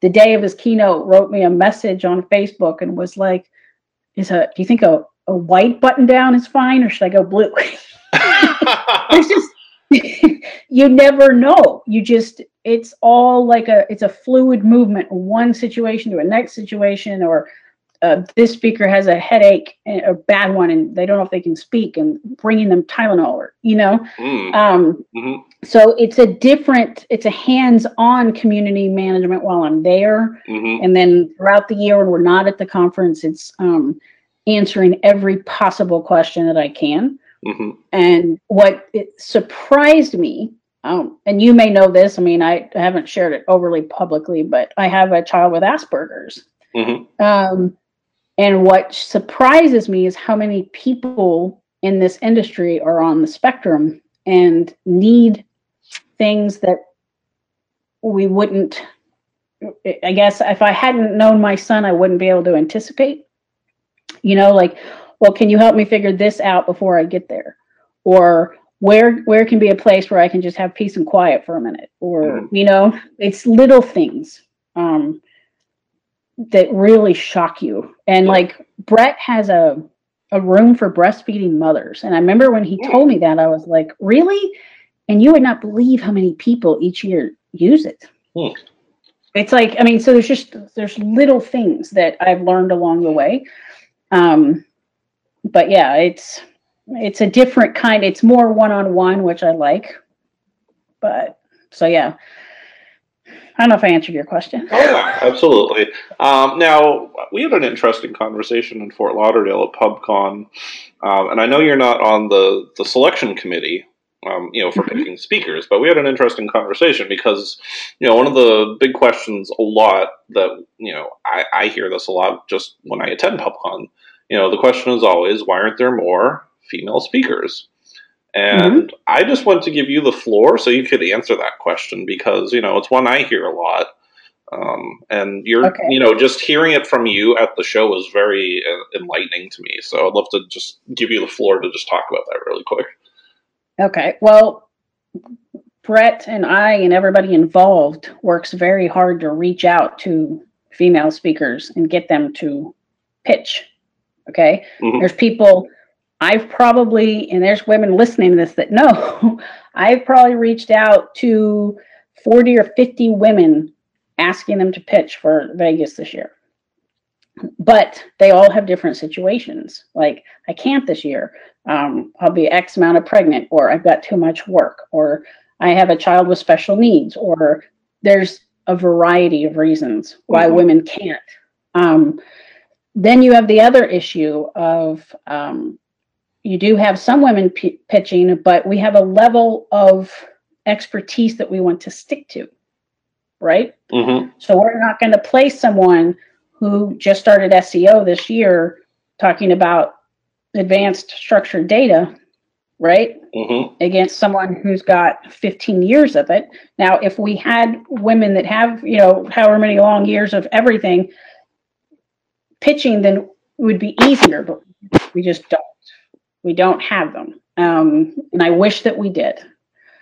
the day of his keynote wrote me a message on Facebook and was like, "Is a do you think a, a white button down is fine or should I go blue?" it's just you never know. You just it's all like a it's a fluid movement, one situation to a next situation, or uh, this speaker has a headache, a bad one, and they don't know if they can speak, and bringing them Tylenol, or you know. Mm. Um, mm-hmm. So it's a different, it's a hands-on community management while I'm there, mm-hmm. and then throughout the year when we're not at the conference, it's um, answering every possible question that I can. Mm-hmm. And what it surprised me um, and you may know this. I mean, I haven't shared it overly publicly, but I have a child with Asperger's. Mm-hmm. Um, and what surprises me is how many people in this industry are on the spectrum and need things that we wouldn't I guess if I hadn't known my son, I wouldn't be able to anticipate. You know, like, well, can you help me figure this out before I get there? Or where where can be a place where I can just have peace and quiet for a minute? Or, mm-hmm. you know, it's little things. Um, that really shock you. And like Brett has a a room for breastfeeding mothers. And I remember when he told me that, I was like, really? And you would not believe how many people each year use it. Hmm. It's like, I mean, so there's just there's little things that I've learned along the way. Um, but yeah, it's it's a different kind, it's more one-on-one, which I like. But so yeah. I don't know if I answered your question. Oh, yeah, absolutely. Um, now, we had an interesting conversation in Fort Lauderdale at PubCon, um, and I know you're not on the, the selection committee, um, you know, for mm-hmm. picking speakers, but we had an interesting conversation because, you know, one of the big questions a lot that, you know, I, I hear this a lot just when I attend PubCon, you know, the question is always, why aren't there more female speakers? And mm-hmm. I just want to give you the floor so you could answer that question because, you know, it's one I hear a lot. Um, and you're, okay. you know, just hearing it from you at the show was very uh, enlightening to me. So I'd love to just give you the floor to just talk about that really quick. Okay. Well, Brett and I and everybody involved works very hard to reach out to female speakers and get them to pitch. Okay. Mm-hmm. There's people I've probably, and there's women listening to this that know, I've probably reached out to 40 or 50 women asking them to pitch for Vegas this year. But they all have different situations. Like, I can't this year. Um, I'll be X amount of pregnant, or I've got too much work, or I have a child with special needs, or there's a variety of reasons why mm-hmm. women can't. Um, then you have the other issue of um, you do have some women p- pitching, but we have a level of expertise that we want to stick to, right? Mm-hmm. So we're not going to place someone who just started SEO this year talking about advanced structured data, right? Mm-hmm. Against someone who's got 15 years of it. Now, if we had women that have, you know, however many long years of everything pitching, then it would be easier, but we just don't. We don't have them. Um, and I wish that we did.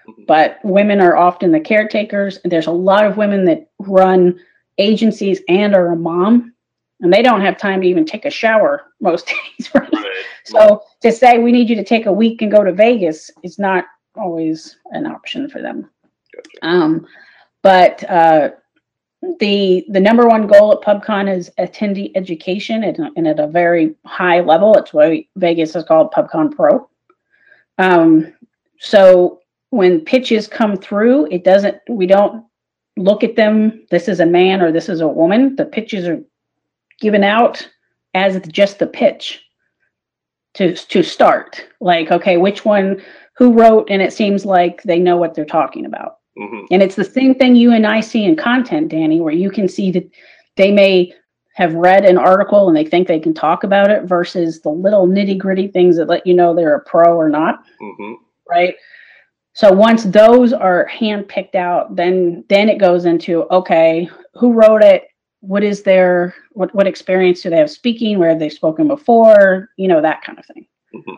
Mm-hmm. But women are often the caretakers. There's a lot of women that run agencies and are a mom, and they don't have time to even take a shower most days. Right? right. So to say we need you to take a week and go to Vegas is not always an option for them. Gotcha. Um, but uh, the the number one goal at PubCon is attendee education and, and at a very high level. It's why Vegas is called PubCon Pro. Um, so when pitches come through, it doesn't. We don't look at them. This is a man or this is a woman. The pitches are given out as just the pitch to to start. Like, okay, which one? Who wrote? And it seems like they know what they're talking about. Mm-hmm. And it's the same thing you and I see in content, Danny, where you can see that they may have read an article and they think they can talk about it versus the little nitty gritty things that let you know they're a pro or not. Mm-hmm. Right. So once those are hand picked out, then then it goes into okay, who wrote it? What is their what what experience do they have speaking? Where have they spoken before? You know that kind of thing. Mm-hmm.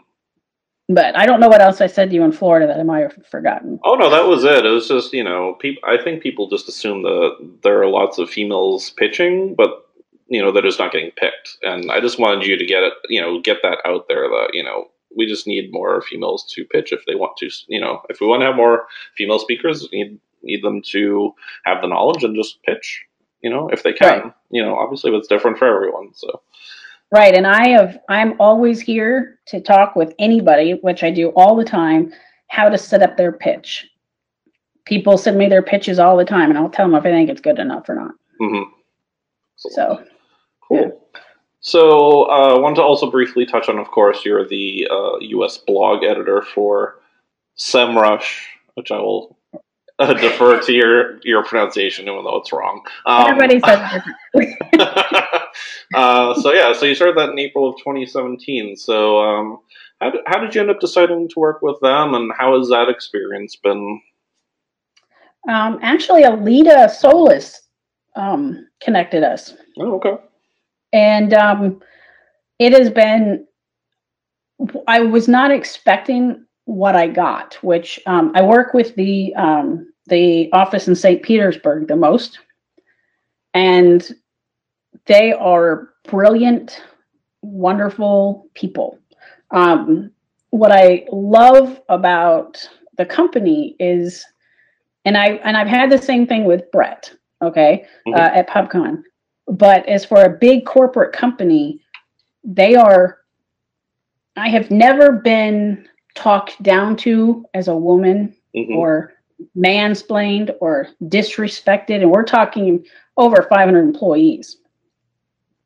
But I don't know what else I said to you in Florida that I might have forgotten. Oh no, that was it. It was just you know, people. I think people just assume that there are lots of females pitching, but you know they're just not getting picked. And I just wanted you to get it, you know, get that out there that you know we just need more females to pitch if they want to. You know, if we want to have more female speakers, need need them to have the knowledge and just pitch. You know, if they can. Right. You know, obviously it's different for everyone. So Right. And I have, I'm always here to talk with anybody, which I do all the time, how to set up their pitch. People send me their pitches all the time, and I'll tell them if I think it's good enough or not. Mm-hmm. So, cool. Yeah. So, I uh, want to also briefly touch on, of course, you're the uh, U.S. blog editor for SEMrush, which I will uh, defer to your your pronunciation, even though it's wrong. Um, Everybody says uh, so yeah, so you started that in April of 2017. So um, how, did, how did you end up deciding to work with them, and how has that experience been? Um, actually, Aleyda Solis um, connected us. Oh, okay. And um, it has been. I was not expecting what I got, which um, I work with the um, the office in St. Petersburg the most, and they are brilliant, wonderful people. Um, what I love about the company is, and I and I've had the same thing with Brett, okay, mm-hmm. uh, at PubCon. But as for a big corporate company, they are. I have never been talked down to as a woman mm-hmm. or mansplained or disrespected, and we're talking over 500 employees.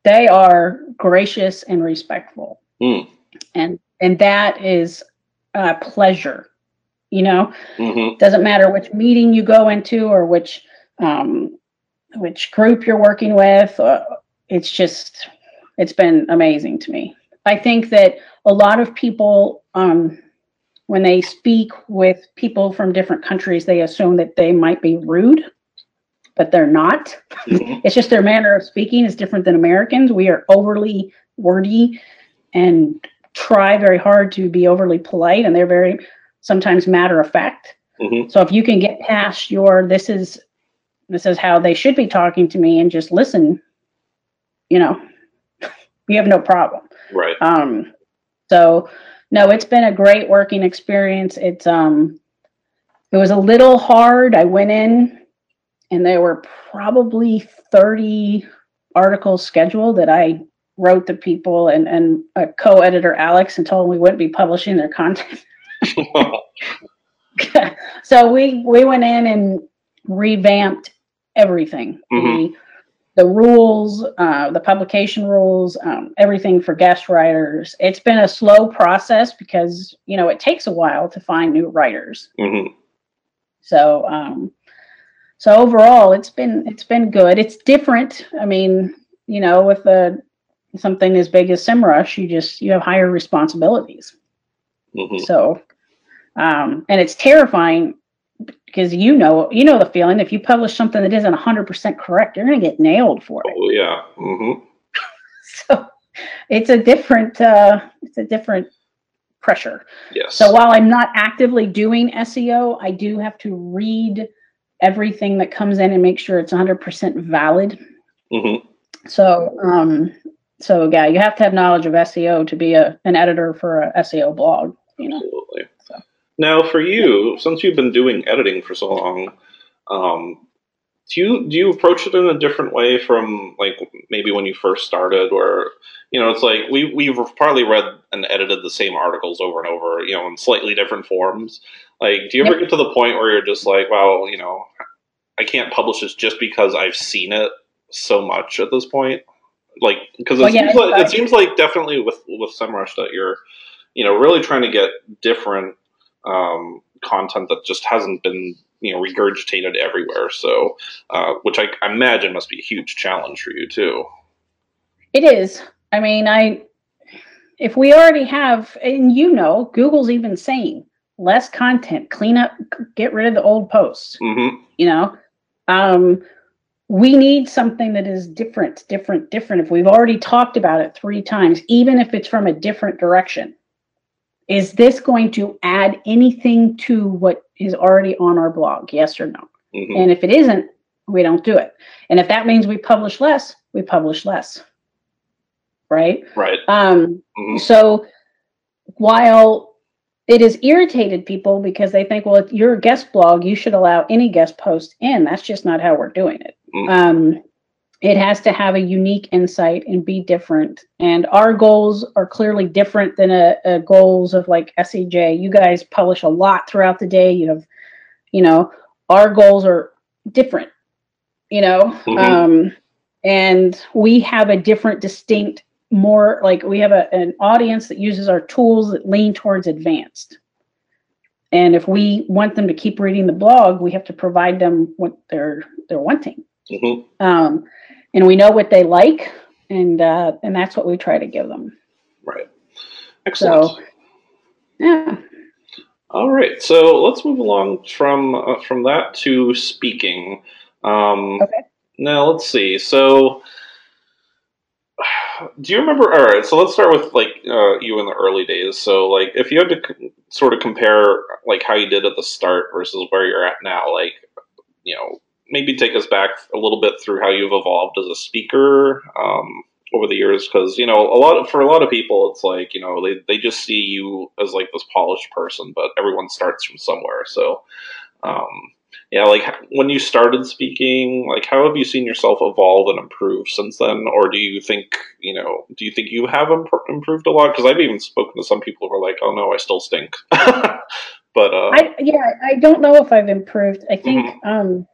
They are gracious and respectful, mm. and and that is a pleasure. You know, mm-hmm. doesn't matter which meeting you go into or which um, which group you're working with. Uh, it's just it's been amazing to me. I think that a lot of people, um, when they speak with people from different countries, they assume that they might be rude, but they're not. Mm-hmm. it's just their manner of speaking is different than Americans. We are overly wordy and try very hard to be overly polite, and they're very sometimes matter of fact. Mm-hmm. So if you can get past your this is this is how they should be talking to me and just listen, you know, you have no problem. Right. Um, so no, it's been a great working experience. It's um, it was a little hard. I went in, and there were probably thirty articles scheduled that I wrote to people and and a co-editor Alex and told them we wouldn't be publishing their content. so we we went in and revamped everything. Mm-hmm. We the rules, uh, the publication rules, um, everything for guest writers. It's been a slow process because you know it takes a while to find new writers. Mm-hmm. So, um, so overall, it's been it's been good. It's different. I mean, you know, with the something as big as SEMrush you just you have higher responsibilities. Mm-hmm. So, um, and it's terrifying because you know you know the feeling if you publish something that isn't 100% correct you're going to get nailed for it oh yeah mm-hmm. so it's a different uh it's a different pressure yes so while i'm not actively doing seo i do have to read everything that comes in and make sure it's 100% valid mm-hmm. so um so yeah you have to have knowledge of seo to be a an editor for a seo blog you know Absolutely. Now, for you, since you've been doing editing for so long, um, do you do you approach it in a different way from like maybe when you first started, where you know it's like we we've probably read and edited the same articles over and over, you know, in slightly different forms. Like, do you ever yep. get to the point where you're just like, well, you know, I can't publish this just because I've seen it so much at this point? Like, because it, well, yeah, seems like, it seems like definitely with with SEMrush that you're, you know, really trying to get different um, content that just hasn't been you know regurgitated everywhere. So, uh, which I, I imagine must be a huge challenge for you too. It is. I mean, I if we already have, and you know, Google's even saying less content, clean up, get rid of the old posts. Mm-hmm. You know, um, we need something that is different, different, different. If we've already talked about it three times, even if it's from a different direction, is this going to add anything to what is already on our blog? Yes or no? Mm-hmm. And if it isn't, we don't do it. And if that means we publish less, we publish less. Right? Right. Um, mm-hmm. So while it has irritated people because they think, well, if you're a guest blog, you should allow any guest post in. That's just not how we're doing it. Mm-hmm. Um, it has to have a unique insight and be different. And our goals are clearly different than a, a, goals of like SEJ. You guys publish a lot throughout the day. You have, you know, our goals are different, you know, mm-hmm. um, and we have a different, distinct, more like we have a, an audience that uses our tools that lean towards advanced. And if we want them to keep reading the blog, we have to provide them what they're they're wanting. Mm-hmm. Um, and we know what they like, and uh, and that's what we try to give them. Right. Excellent. So, yeah. All right. So let's move along from uh, from that to speaking. Um, okay. Now let's see. So. Do you remember? All right, so let's start with like uh, you in the early days. So, like, if you had to c- sort of compare like how you did at the start versus where you're at now, like, you know, maybe take us back a little bit through how you've evolved as a speaker um, over the years because you know a lot of, for a lot of people it's like you know they, they just see you as like this polished person but everyone starts from somewhere so um, yeah like when you started speaking like how have you seen yourself evolve and improve since then or do you think you know do you think you have imp- improved a lot because i've even spoken to some people who are like oh no i still stink But uh, I yeah, I don't know if I've improved. I think mm-hmm. um,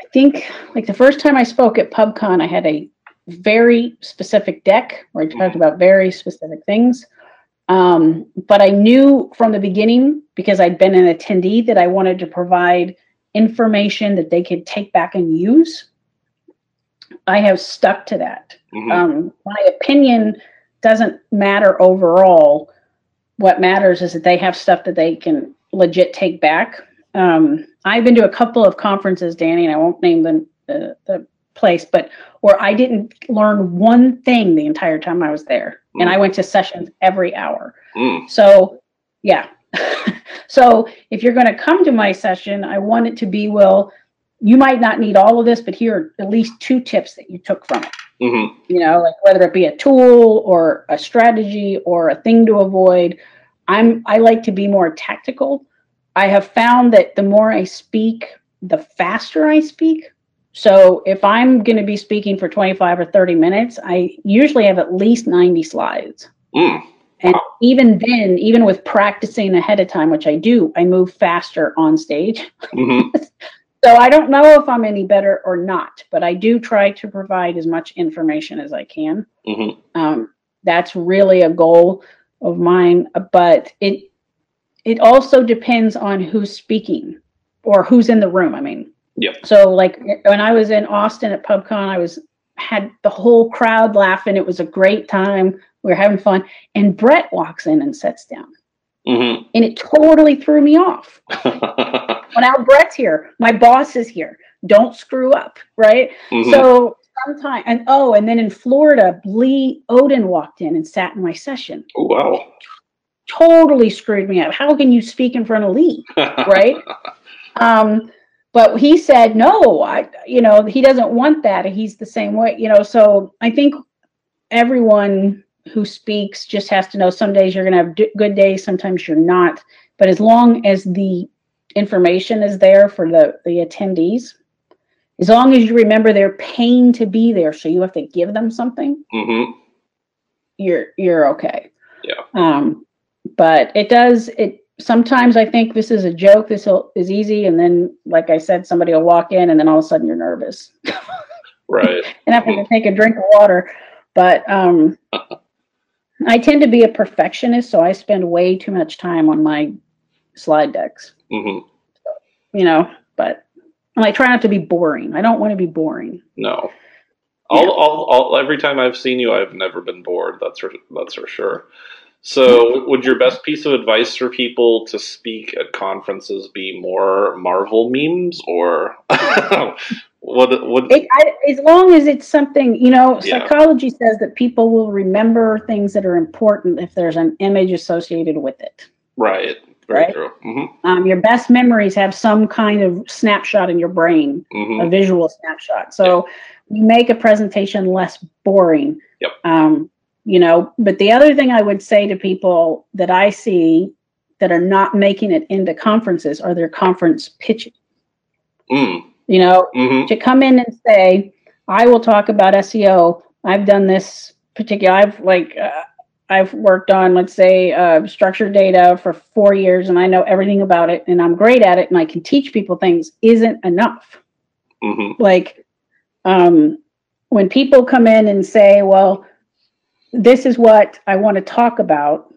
I think like the first time I spoke at PubCon, I had a very specific deck where I talked mm-hmm. about very specific things. Um, but I knew from the beginning because I'd been an attendee that I wanted to provide information that they could take back and use. I have stuck to that. Mm-hmm. Um, my opinion doesn't matter overall what matters is that they have stuff that they can legit take back. Um, I've been to a couple of conferences, Danny, and I won't name the, the, the place, but where I didn't learn one thing the entire time I was there, mm. and I went to sessions every hour. Mm. So, yeah. so if you're going to come to my session, I want it to be well. You might not need all of this, but here are at least two tips that you took from it. Mm-hmm. You know, like whether it be a tool or a strategy or a thing to avoid. I'm I like to be more tactical. I have found that the more I speak, the faster I speak. So if I'm going to be speaking for 25 or 30 minutes, I usually have at least 90 slides. Mm. And even then, even with practicing ahead of time, which I do, I move faster on stage. Mm-hmm. So I don't know if I'm any better or not, but I do try to provide as much information as I can. Mm-hmm. Um, that's really a goal of mine, but it it also depends on who's speaking or who's in the room. I mean, yeah. So like when I was in Austin at PubCon, I was had the whole crowd laughing. It was a great time. We were having fun, and Brett walks in and sits down. Mm-hmm. And it totally threw me off. well, now Brett's here. My boss is here. Don't screw up, right? Mm-hmm. So sometime, and oh, and then in Florida, Lee Odden walked in and sat in my session. Oh, wow. Totally screwed me up. How can you speak in front of Lee, right? um, but he said no. I, you know, he doesn't want that. He's the same way, you know. So I think everyone who speaks just has to know some days you're going to have d- good days, sometimes you're not. But as long as the information is there for the, the attendees, as long as you remember they're paying to be there, so you have to give them something, mm-hmm. you're you're okay. Yeah. Um, but it does it. Sometimes I think this is a joke. This is easy, and then, like I said, somebody will walk in, and then all of a sudden you're nervous. right. and I have to take a drink of water. But um, I tend to be a perfectionist, so I spend way too much time on my slide decks. Mm-hmm. You know, but and I try not to be boring. I don't want to be boring. No. All, yeah. all, all, every time I've seen you, I've never been bored. That's for, that's for sure. So, would your best piece of advice for people to speak at conferences be more Marvel memes, or what? What? It, I, as long as it's something, you know, yeah. psychology says that people will remember things that are important if there's an image associated with it. Right. Very right? true. Mm-hmm. Um, your best memories have some kind of snapshot in your brain, mm-hmm. a visual snapshot. So, you make a presentation less boring. Yep. Um, you know but the other thing i would say to people that i see that are not making it into conferences are their conference pitches mm. you know mm-hmm. to come in and say i will talk about seo i've done this particular i've like uh, i've worked on let's say uh, structured data for four years and i know everything about it and i'm great at it and i can teach people things isn't enough mm-hmm. like um, when people come in and say well this is what I want to talk about.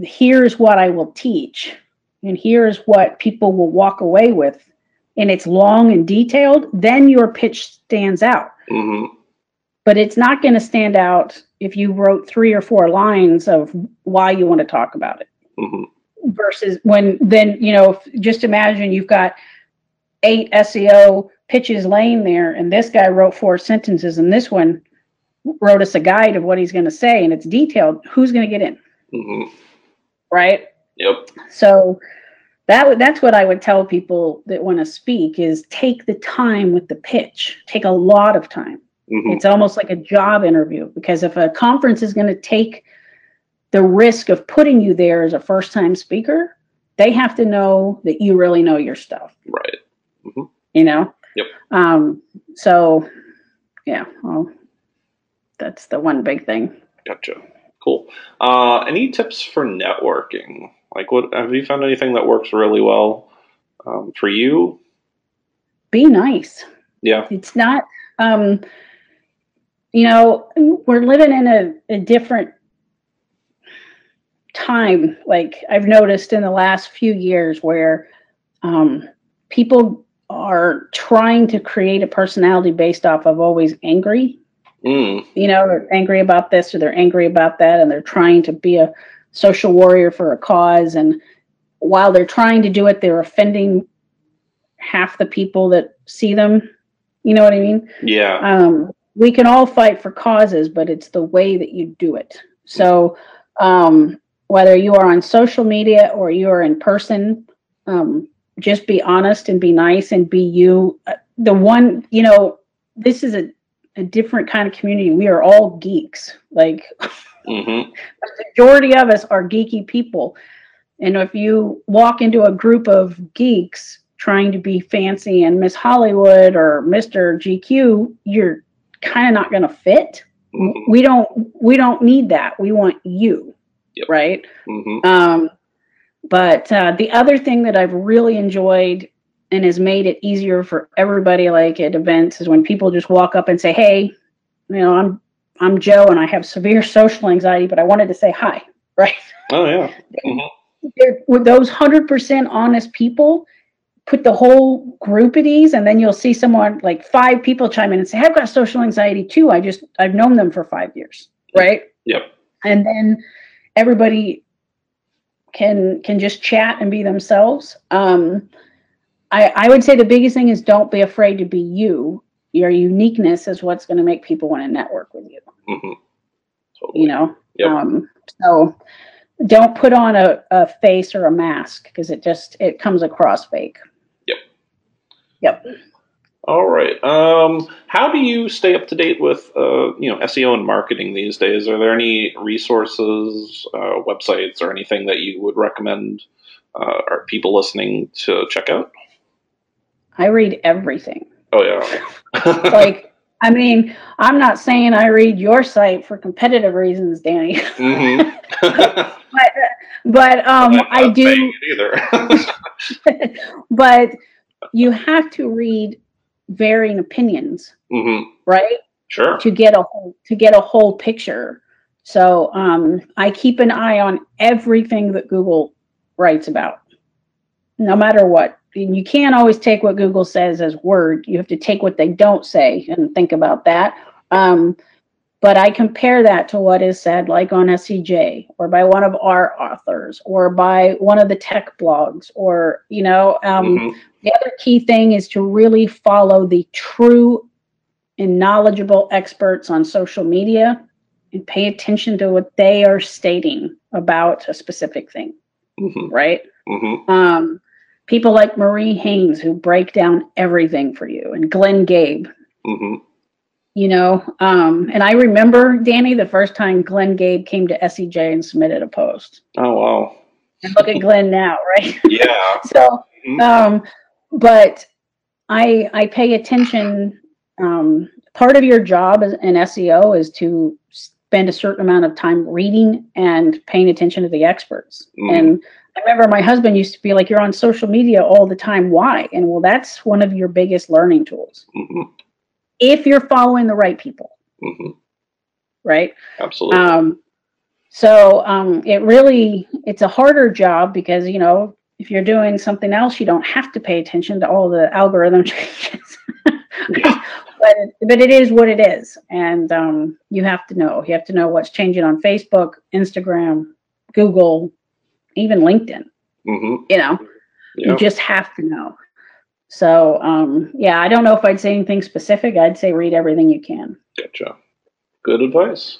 Here's what I will teach. And here's what people will walk away with. And it's long and detailed, then your pitch stands out. Mm-hmm. But it's not going to stand out if you wrote three or four lines of why you want to talk about it. Mm-hmm. Versus when then, you know, just imagine you've got eight SEO pitches laying there, and this guy wrote four sentences, and this one wrote us a guide of what he's going to say and it's detailed who's going to get in? Mm-hmm. right? Yep. So that that's what i would tell people that want to speak is take the time with the pitch. Take a lot of time. Mm-hmm. it's almost like a job interview because if a conference is going to take the risk of putting you there as a first time speaker they have to know that you really know your stuff. Right. Mm-hmm. you know? Yep. Um so yeah well that's the one big thing. Gotcha. Cool. Uh, any tips for networking? Like, what have you found anything that works really well um, for you? Be nice. Yeah. It's not, um, you know, we're living in a, a different time. Like I've noticed in the last few years where um, people are trying to create a personality based off of always angry. Mm. You know, they're angry about this or they're angry about that, and they're trying to be a social warrior for a cause. And while they're trying to do it, they're offending half the people that see them. You know what I mean? Yeah. Um, we can all fight for causes, but it's the way that you do it. So, um, whether you are on social media or you are in person, um, just be honest and be nice and be you. Uh, the one, you know, this is a, a different kind of community. We are all geeks. Like, mm-hmm. the majority of us are geeky people. And if you walk into a group of geeks trying to be fancy and Miss Hollywood or Mr. GQ, you're kind of not going to fit. Mm-hmm. We don't we don't need that. We want you. Yep. Right? Mm-hmm. Um but uh, the other thing that I've really enjoyed and has made it easier for everybody like at events is when people just walk up and say, "Hey, you know, I'm I'm Joe and I have severe social anxiety, but I wanted to say hi." Right? Oh yeah. Mm-hmm. With those hundred percent honest people, put the whole group at ease, and then you'll see someone like five people chime in and say, "I've got social anxiety too. I just I've known them for five years." Right? Yep. And then everybody can can just chat and be themselves. Um, I, I would say the biggest thing is don't be afraid to be you. Your uniqueness is what's going to make people want to network with you. Mm-hmm. Totally. You know, Yep. um, so don't put on a, a face or a mask because it just it comes across fake. Yep. Yep. All right. Um, how do you stay up to date with uh, you know SEO and marketing these days? Are there any resources, uh, websites, or anything that you would recommend uh, our people listening to check out? I read everything. Oh yeah. like I mean, I'm not saying I read your site for competitive reasons, Danny. mm-hmm. but but um, I do. it either. but you have to read varying opinions, mm-hmm. right? Sure. To get a whole to get a whole picture. So um, I keep an eye on everything that Google writes about, no matter what. And you can't always take what Google says as word. You have to take what they don't say and think about that. Um, but I compare that to what is said, like on SEJ or by one of our authors or by one of the tech blogs, or, you know, um, Mhm. the other key thing is to really follow the true and knowledgeable experts on social media and pay attention to what they are stating about a specific thing, Mhm. right? Mhm. Um, people like Marie Haynes who break down everything for you, and Glenn Gabe, Mhm. you know. Um, and I remember Danny the first time Glenn Gabe came to SEJ and submitted a post. Oh wow. And look at Glenn now, right? Yeah. so Mhm. um but i i pay attention um part of your job as an seo is to spend a certain amount of time reading and paying attention to the experts Mhm. and i remember my husband used to be like you're on social media all the time why and well that's one of your biggest learning tools Mhm. if you're following the right people Mhm. right Absolutely. um, so um, it really it's a harder job because you know if you're doing something else, you don't have to pay attention to all the algorithm changes. Yeah. but but it is what it is, and um, you have to know. You have to know what's changing on Facebook, Instagram, Google, even LinkedIn. Mhm. You know, Yeah. you just have to know. So um, yeah, I don't know if I'd say anything specific. I'd say read everything you can. Gotcha. Good advice.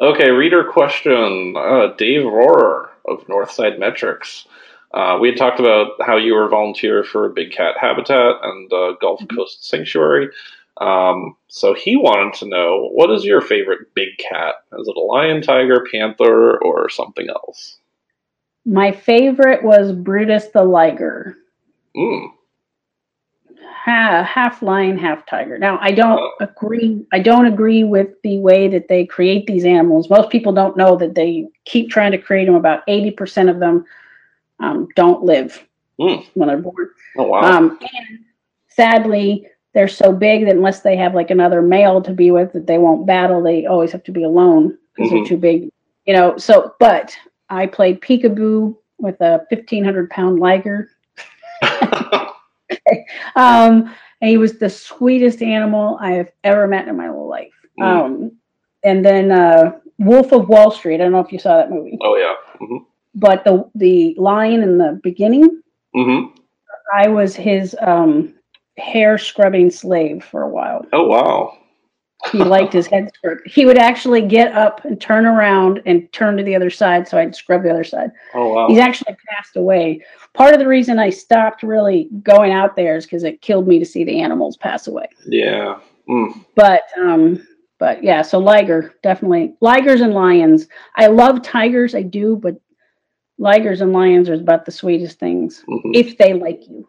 Okay, reader question. Uh, Dave Rohrer of Northside Metrics. Uh, we had talked about how you were a volunteer for Big Cat Habitat and uh, Gulf Mhm. Coast Sanctuary. Um, so he wanted to know what is your favorite big cat? Is it a lion, tiger, panther, or something else? My favorite was Brutus the liger. Mm, ha- half lion, half tiger. Now, I don't Oh. agree. I don't agree with the way that they create these animals. Most people don't know that they keep trying to create them. About eighty percent of them um, don't live Mm. when they're born. Oh wow. Um, and sadly, they're so big that unless they have like another male to be with, that they won't battle. They always have to be alone because Mhm. they're too big. You know. So, but I played peekaboo with a fifteen hundred pound liger. Um, and he was the sweetest animal I have ever met in my whole life. Mm. Um, and then uh, Wolf of Wall Street. I don't know if you saw that movie, oh yeah. hmm but the the lion in the beginning, hmm I was his um, hair scrubbing slave for a while. Oh wow. He liked his head scrubbed. He would actually get up and turn around and turn to the other side, so I'd scrub the other side. Oh wow. He's actually passed away. Part of the reason I stopped really going out there is because it killed me to see the animals pass away. Yeah. Mm. But um, but yeah, so liger definitely ligers and lions. I love tigers, I do, but ligers and lions are about the sweetest things Mhm. if they like you.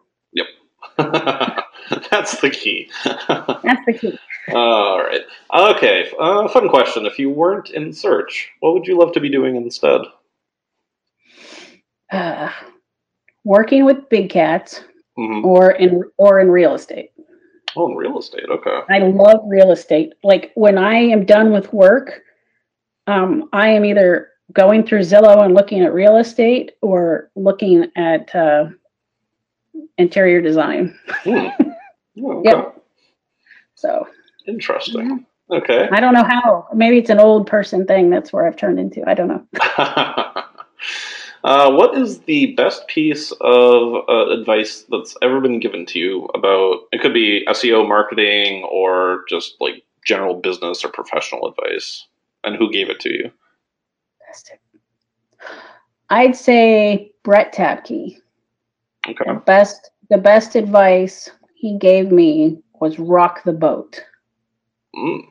That's the key. That's the key. All right. Okay. Uh, fun question. If you weren't in search, what would you love to be doing instead? Uh, working with big cats hmm or in or in real estate. Oh, in real estate. Okay. I love real estate. Like when I am done with work, um, I am either going through Zillow and looking at real estate or looking at uh, interior design. Hmm. Oh, okay. Yep. So Interesting. Okay. I don't know how. Maybe it's an old person thing. That's where I've turned into. I don't know. uh, what is the best piece of uh, advice that's ever been given to you about? It could be SEO marketing or just like general business or professional advice, and who gave it to you? I'd say Brett Tabke. Okay. The best the best advice he gave me was rock the boat. Mm.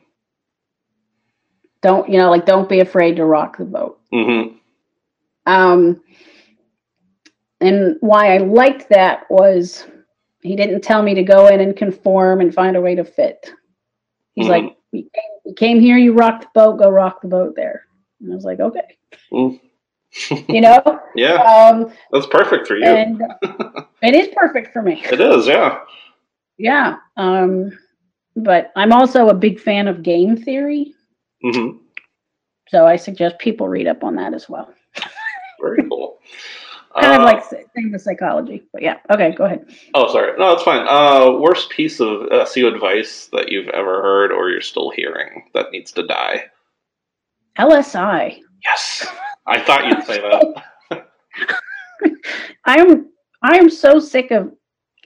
Don't you know like don't be afraid to rock the boat. Mm-hmm. Um, and why I liked that was he didn't tell me to go in and conform and find a way to fit. He's Mhm. like, you came, you came here, you rocked the boat, go rock the boat there. And I was like, okay, Mm. you know. Yeah, Um, that's perfect for you. and it is perfect for me. it is. Yeah. Yeah. Um, but I'm also a big fan of game theory, hmm so I suggest people read up on that as well. Very cool. Kind of Uh, like thing with psychology, but yeah. Okay, go ahead. Oh, sorry. No, it's fine. Uh, worst piece of SEO advice that you've ever heard or you're still hearing that needs to die? LSI. Yes. I thought you'd say that. I am I am so sick of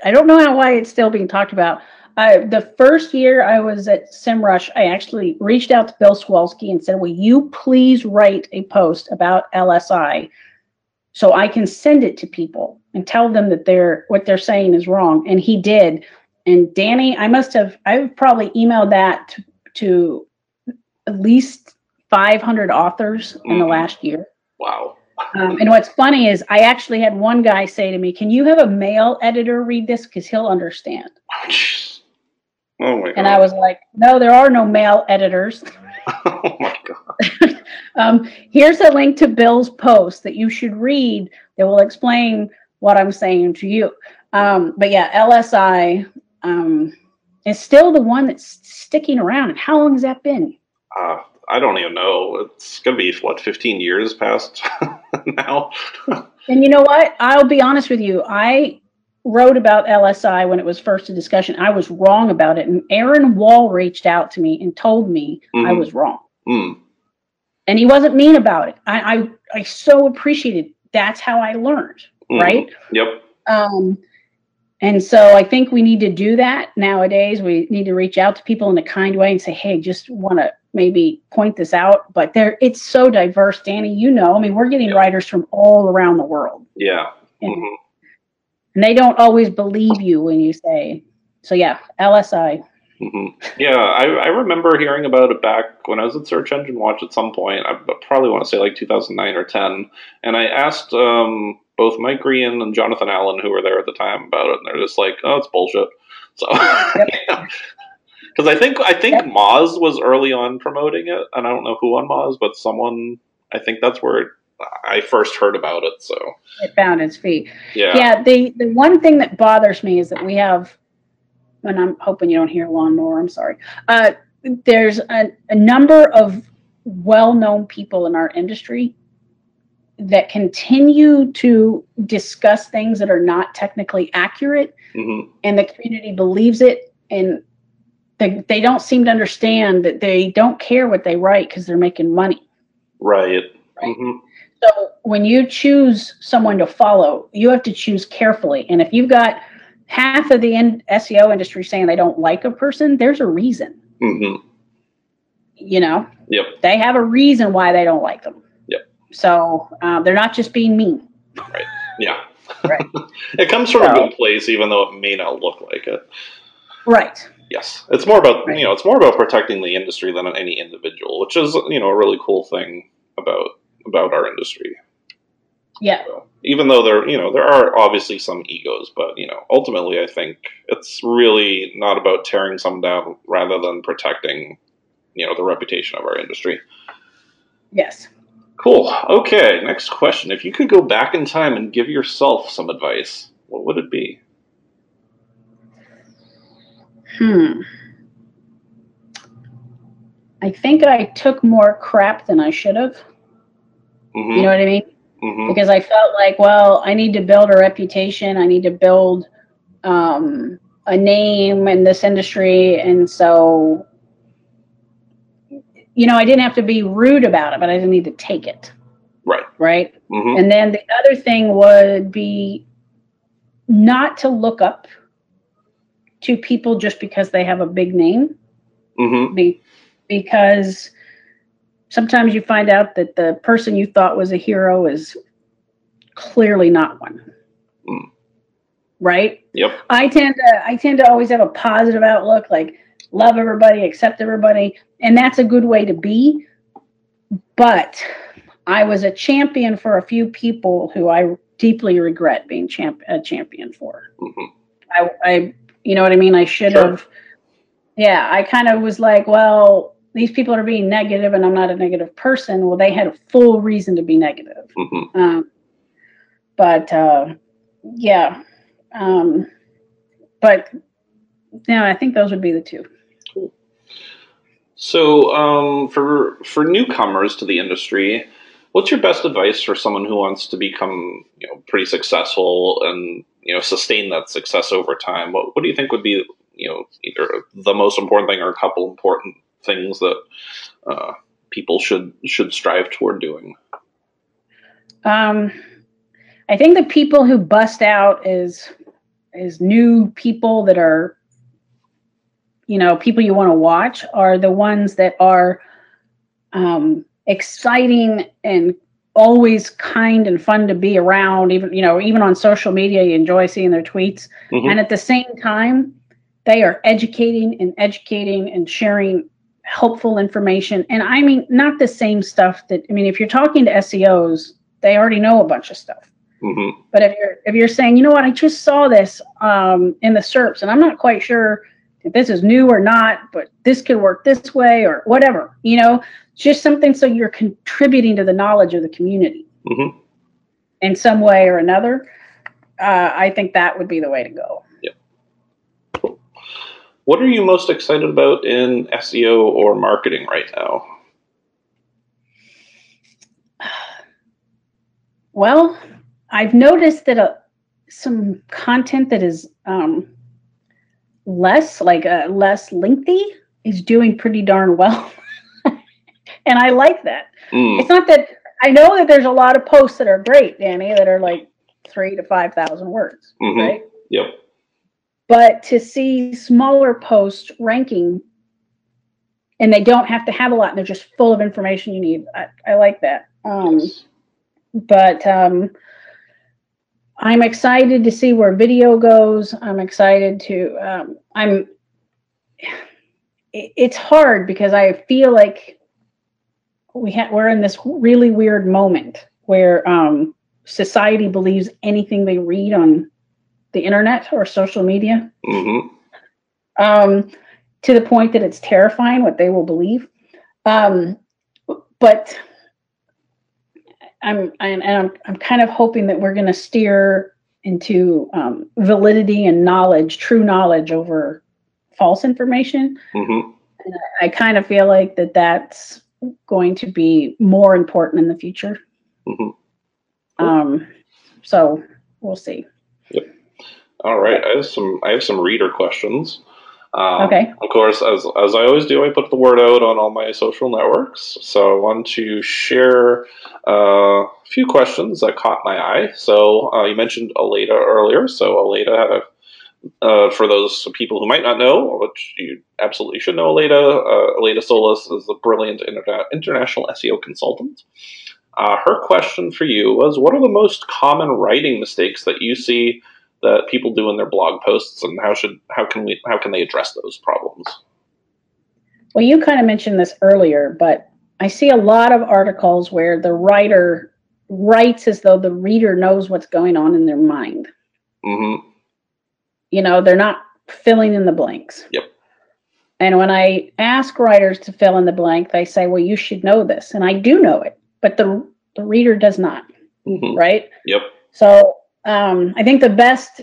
I don't know how why it's still being talked about. Uh, the first year I was at SEMrush, I actually reached out to Bill Slawski and said, "Will you please write a post about LSI so I can send it to people and tell them that they're what they're saying is wrong?" And he did. And Danny, I must have I've probably emailed that to, to at least 500 authors in the Mhm. last year. Wow. Um, and what's funny is I actually had one guy say to me, "Can you have a male editor read this because he'll understand?" Oh my god. And I was like, "No, there are no male editors." oh my god. Um, here's a link to Bill's post that you should read that will explain what I'm saying to you. Um, but yeah, LSI um, is still the one that's sticking around. And how long has that been? Uh, I don't even know. It's gonna be what 15 years past now. And you know what? I'll be honest with you. I wrote about LSI when it was first a discussion. I was wrong about it. And Aaron Wall reached out to me and told me I Mhm. was wrong. Mm. And he wasn't mean about it. I, I, I so appreciated that's how I learned, Mhm. right? Yep. Um, and so I think we need to do that nowadays. We need to reach out to people in a kind way and say, "Hey, just want to maybe point this out." But there, it's so diverse, Danny. You know, I mean, we're getting Yeah. writers from all around the world, Yeah. and, Mhm. and they don't always believe you when you say. So yeah, LSI. hmm Yeah, I, I remember hearing about it back when I was at Search Engine Watch at some point. I probably want to say like 2009 or 10. And I asked um, both Mike Grehan and Jonathan Allen, who were there at the time, about it, and they're just like, "Oh, it's bullshit." So, because I think I think Yep. Moz was early on promoting it, and I don't know who on Moz, but someone I think that's where it I first heard about it. So it found its feet. Yeah. Yeah. The the one thing that bothers me is that we have, and I'm hoping you don't hear lawnmower. I'm sorry. Uh, there's a, a number of well-known people in our industry that continue to discuss things that are not technically accurate hmm and the community believes it and they, they don't seem to understand that they don't care what they write because they're making money Right. Right. hmm so when you choose someone to follow you have to choose carefully and if you've got half of the in- seo industry saying they don't like a person there's a reason hmm you know Yep. they have a reason why they don't like them Yep. so uh, they're not just being mean Right. Yeah. Right. it comes from a good place, even though it may not look like it. right Yes, it's more about Right. you know it's more about protecting the industry than any individual, which is you know a really cool thing about about our industry. yeah So, even though there you know there are obviously some egos, but you know ultimately I think it's really not about tearing some down rather than protecting you know the reputation of our industry. yes Cool. Okay, next question. If you could go back in time and give yourself some advice, what would it be? Hmm. I think I took more crap than I should have. hmm You know what I mean? hmm Because I felt like, well, I need to build a reputation. I need to build um, a name in this industry. And so, you know, I didn't have to be rude about it, but I didn't need to take it. Right. Right. hmm And then the other thing would be not to look up to people just because they have a big name. hmm be, because sometimes you find out that the person you thought was a hero is clearly not one. Mm. Right? Yep. I tend to I tend to always have a positive outlook, like love everybody, accept everybody, and that's a good way to be. But I was a champion for a few people who I deeply regret being champ- a champion for. hmm I, I, you know what I mean? I should Sure. have. Yeah, I kind of was like, well, these people are being negative, and I'm not a negative person. Well, they had a full reason to be negative. hmm Um, but uh, yeah, um, but no, I think those would be the two. Cool. So, um, for for newcomers to the industry, what's your best advice for someone who wants to become, you know, pretty successful and you know sustain that success over time? What What do you think would be, you know, either the most important thing or a couple important things that uh, people should should strive toward doing? Um, I think the people who bust out is is new people that are, you know, people you want to watch are the ones that are um, exciting and always kind and fun to be around. Even you know, even on social media, you enjoy seeing their tweets, Mhm. and at the same time, they are educating and educating and sharing helpful information. And I mean, not the same stuff that I mean, if you're talking to SEOs, they already know a bunch of stuff. hmm But if you're if you're saying, you know what, I just saw this um, in the SERPs, and I'm not quite sure if this is new or not, but this could work this way or whatever, you know, just something so you're contributing to the knowledge of the community hmm in some way or another. Uh, I think that would be the way to go. What are you most excited about in SEO or marketing right now? Well, I've noticed that uh, some content that is um, less like uh, less lengthy is doing pretty darn well, and I like that. Mm, It's not that I know that there's a lot of posts that are great, Danny, that are like three to five thousand words, Mhm. right? Yep. But to see smaller posts ranking, and they don't have to have a lot, and they're just full of information you need. I, I like that. Um, Yes. but um, I'm excited to see where video goes. I'm excited to. Um, I'm. it- It's hard because I feel like we ha- we're in this really weird moment where um, society believes anything they read on the internet or social media hmm um, to the point that it's terrifying what they will believe. Um, but I'm, I'm and I'm I'm kind of hoping that we're going to steer into um, validity and knowledge, true knowledge over false information. Mm-hmm. And I, I kind of feel like that that's going to be more important in the future. Mm-hmm. Um, so we'll see. Yep. All right. I have some. I have some reader questions. Um, okay. Of course, as as I always do, I put the word out on all my social networks. So I want to share uh, a few questions that caught my eye. So uh, you mentioned Aleyda earlier. So Aleyda had a uh, for those people who might not know, which you absolutely should know, Aleyda, uh, Aleyda Solis is a brilliant interna- international SEO consultant. Uh, her question for you was What are the most common writing mistakes that you see that people do in their blog posts, and how should how can we how can they address those problems? Well, you kind of mentioned this earlier, but I see a lot of articles where the writer writes as though the reader knows what's going on in their mind. Mm-hmm. You know, they're not filling in the blanks. Yep. And when I ask writers to fill in the blank, they say, "Well, you should know this," and I do know it, but the the reader does not. Mm-hmm. Right. Yep. So um, I think the best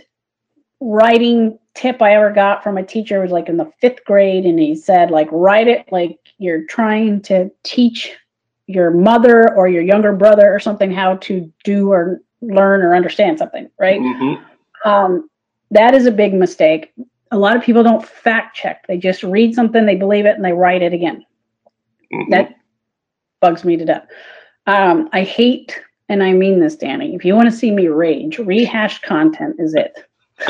writing tip I ever got from a teacher was like in the fifth grade, and he said, like, write it like you're trying to teach your mother or your younger brother or something how to do or learn or understand something, right? Mm-hmm. Um, that is a big mistake. A lot of people don't fact check. They just read something, they believe it, and they write it again. Mm-hmm. That bugs me to death. Um, I hate and I mean this, Danny. If you want to see me rage, rehashed content is it.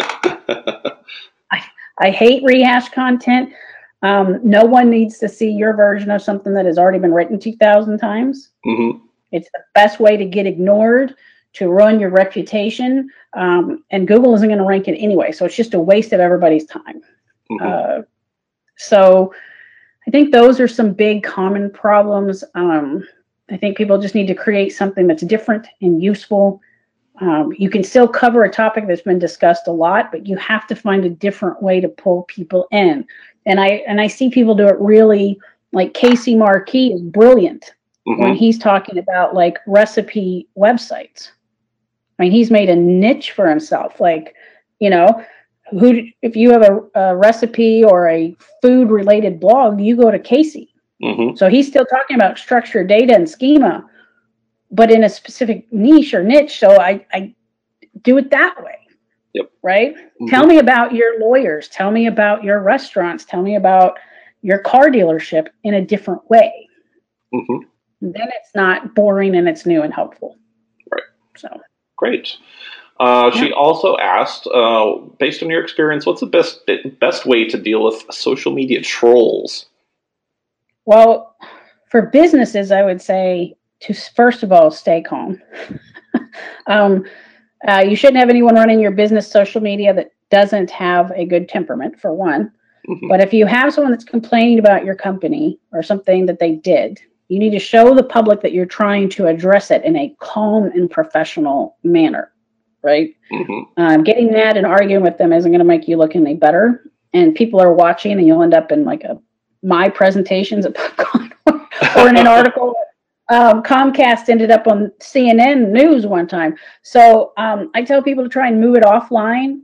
I, I hate rehashed content. Um, no one needs to see your version of something that has already been written 2,000 times. Mm-hmm. It's the best way to get ignored, to ruin your reputation. Um, and Google isn't going to rank it anyway. So it's just a waste of everybody's time. Mm-hmm. Uh, so I think those are some big common problems. Um, I think people just need to create something that's different and useful. Um, you can still cover a topic that's been discussed a lot, but you have to find a different way to pull people in. And I and I see people do it really like Casey Markee is brilliant mm-hmm. when he's talking about like recipe websites. I mean, he's made a niche for himself. Like, you know, who if you have a, a recipe or a food related blog, you go to Casey Mm-hmm. So he's still talking about structured data and schema, but in a specific niche or niche. So I, I do it that way. Yep. Right? Mm-hmm. Tell me about your lawyers. Tell me about your restaurants. Tell me about your car dealership in a different way. Mm-hmm. Then it's not boring and it's new and helpful. Right. So great. Uh, yeah. She also asked, uh, based on your experience, what's the best best way to deal with social media trolls? Well, for businesses, I would say to first of all stay calm. um, uh, you shouldn't have anyone running your business social media that doesn't have a good temperament, for one. Mm-hmm. But if you have someone that's complaining about your company or something that they did, you need to show the public that you're trying to address it in a calm and professional manner, right? Mm-hmm. Um, getting mad and arguing with them isn't going to make you look any better. And people are watching, and you'll end up in like a my presentations at PubCon or in an article. Um, Comcast ended up on CNN News one time. So um, I tell people to try and move it offline,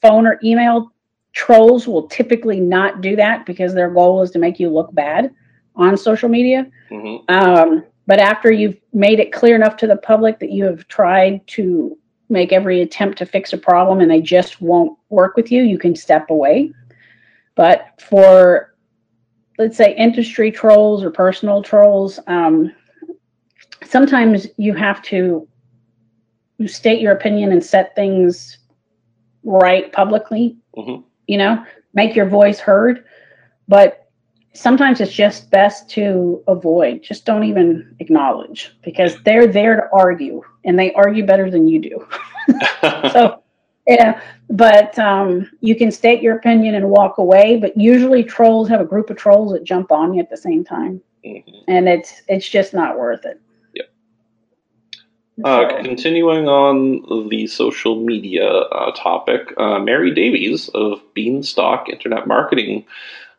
phone or email. Trolls will typically not do that because their goal is to make you look bad on social media. Mm-hmm. Um, but after you've made it clear enough to the public that you have tried to make every attempt to fix a problem and they just won't work with you, you can step away. But for let's say industry trolls or personal trolls um, sometimes you have to state your opinion and set things right publicly mm-hmm. you know make your voice heard but sometimes it's just best to avoid just don't even acknowledge because they're there to argue and they argue better than you do so yeah, but um, you can state your opinion and walk away. But usually, trolls have a group of trolls that jump on you at the same time, mm-hmm. and it's it's just not worth it. Yep. Uh, continuing on the social media uh, topic, uh, Mary Davies of Beanstalk Internet Marketing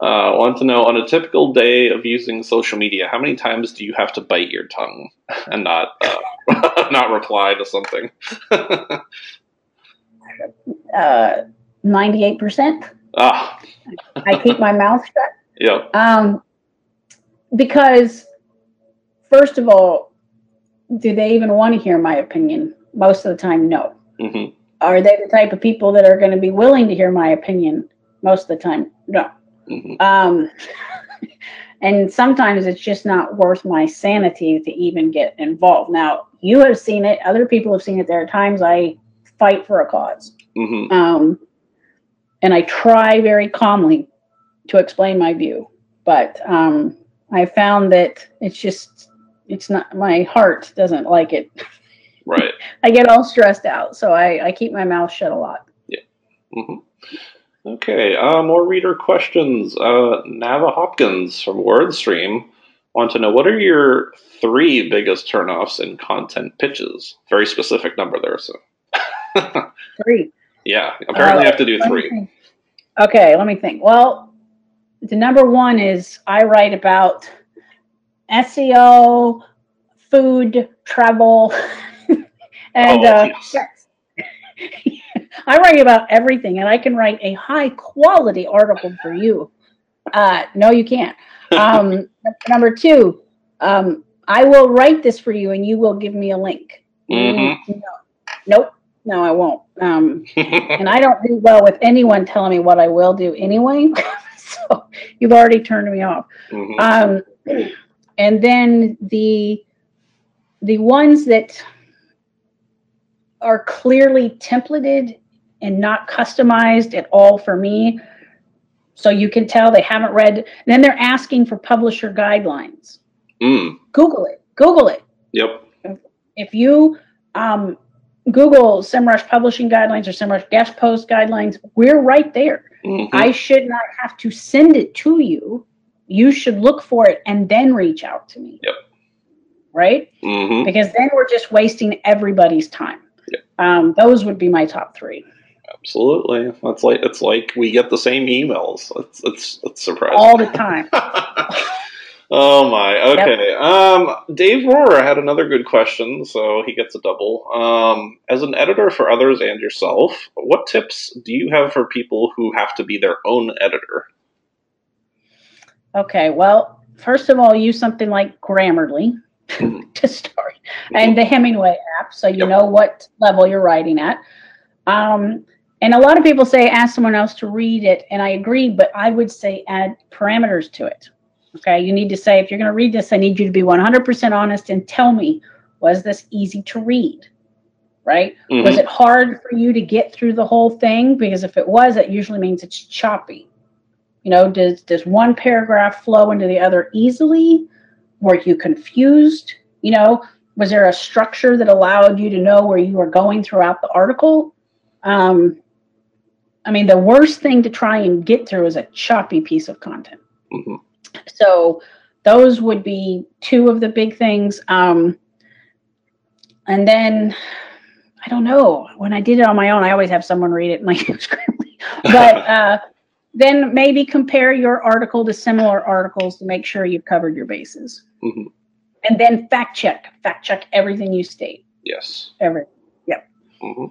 Uh, want to know on a typical day of using social media, how many times do you have to bite your tongue and not uh, not reply to something? uh, Ninety-eight percent. Ah, I keep my mouth shut. Yep. Um, because first of all, do they even want to hear my opinion? Most of the time, no. Mm-hmm. Are they the type of people that are going to be willing to hear my opinion? Most of the time, no. Mm-hmm. Um, and sometimes it's just not worth my sanity to even get involved. Now, you have seen it, other people have seen it. There are times I fight for a cause. Mm-hmm. Um, and I try very calmly to explain my view, but um, I found that it's just, it's not, my heart doesn't like it. Right. I get all stressed out, so I, I keep my mouth shut a lot. Yeah. Mm-hmm. Okay, uh, more reader questions. Uh, Navah Hopkins from WordStream want to know what are your three biggest turnoffs in content pitches? Very specific number there, so. Three. Yeah, apparently Uh, I have to do three. Okay, let me think. Well, the number one is I write about SEO, food, travel, and Oh, uh, yes. I write about everything, and I can write a high quality article for you. Uh, no, you can't. Um, number two, um, I will write this for you, and you will give me a link. Mhm. No, nope, no, I won't. Um, and I don't do well with anyone telling me what I will do anyway. so you've already turned me off. Mhm. Um, and then the the ones that are clearly templated and not customized at all for me, so you can tell they haven't read. Then they're asking for publisher guidelines. Mm, Google it. Google it yep. if you um, Google SEMrush publishing guidelines or SEMrush guest post guidelines, we're right there. Mhm. I should not have to send it to you. You should look for it and then reach out to me. Yep. Right? Mhm. Because then we're just wasting everybody's time. Yep. Um, those would be my top three Absolutely. That's like it's like we get the same emails. It's it's it's surprising. all the time. oh my. Okay. Um, Dave Rohrer had another good question, so he gets a double. Um, as an editor for others and yourself, what tips do you have for people who have to be their own editor? Okay, well, first of all, use something like Grammarly to start, and the Hemingway app, so you Yep. know what level you're writing at. Um, and a lot of people say ask someone else to read it, and I agree, but I would say add parameters to it. Okay, you need to say if you're going to read this, I need you to be 100% honest and tell me was this easy to read, right? Was Mhm. it hard for you to get through the whole thing? Because if it was, it usually means it's choppy. You know, does does one paragraph flow into the other easily? Were you confused? You know, was there a structure that allowed you to know where you were going throughout the article? Um, I mean, the worst thing to try and get through is a choppy piece of content. Mhm. So those would be two of the big things. Um, and then I don't know. When I did it on my own, I always have someone read it and like scrambling. But uh, then maybe compare your article to similar articles to make sure you've covered your bases. Mhm. And then fact check, fact check everything you state. Yes. Every Yep. hmm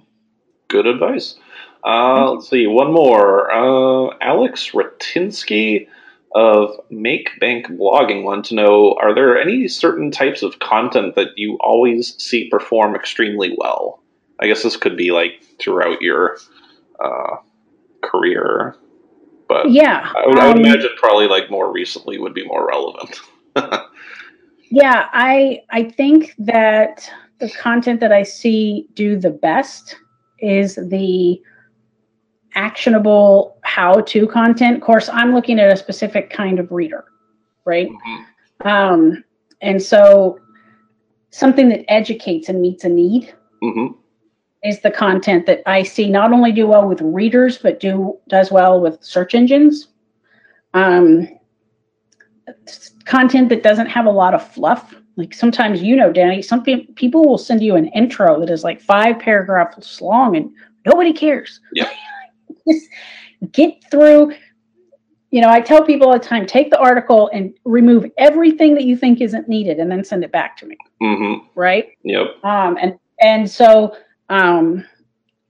Good advice. Uh, let's see, one more. Uh, Alex Ratynski of Make Bank Blogging wanted to know Are there any certain types of content that you always see perform extremely well? I guess this could be like throughout your uh, career, but yeah. I would, I would um, imagine probably like more recently would be more relevant. Yeah, I I think that the content that I see do the best is the actionable how-to content. Of course, I'm looking at a specific kind of reader, right? Mhm. Um, and so something that educates and meets a need hmm is the content that I see not only do well with readers, but do does well with search engines. Um, content that doesn't have a lot of fluff. Like sometimes, you know, Danny, some pe- people will send you an intro that is like five paragraphs long and nobody cares. Yeah. Just get through. you know, I tell people all the time take the article and remove everything that you think isn't needed and then send it back to me. Mm-hmm. Right? Yep. Um, and, and so um,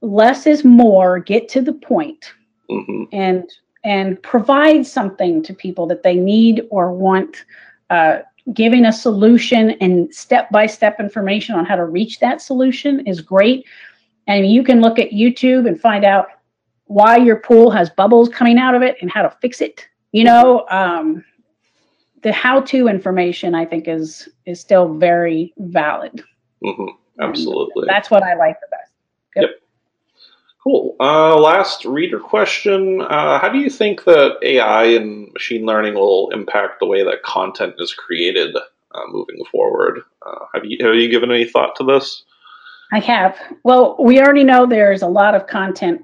less is more, get to the point Mm-hmm. and and provide something to people that they need or want uh, giving a solution and step by step information on how to reach that solution is great and you can look at youtube and find out why your pool has bubbles coming out of it and how to fix it you know um, the how to information i think is is still very valid Mm-hmm. Absolutely. that's what i like the best Yep. Cool. Uh, last reader question. Uh, how do you think that AI and machine learning will impact the way that content is created uh, moving forward? Uh, have you have you given any thought to this? I have. Well, we already know there's a lot of content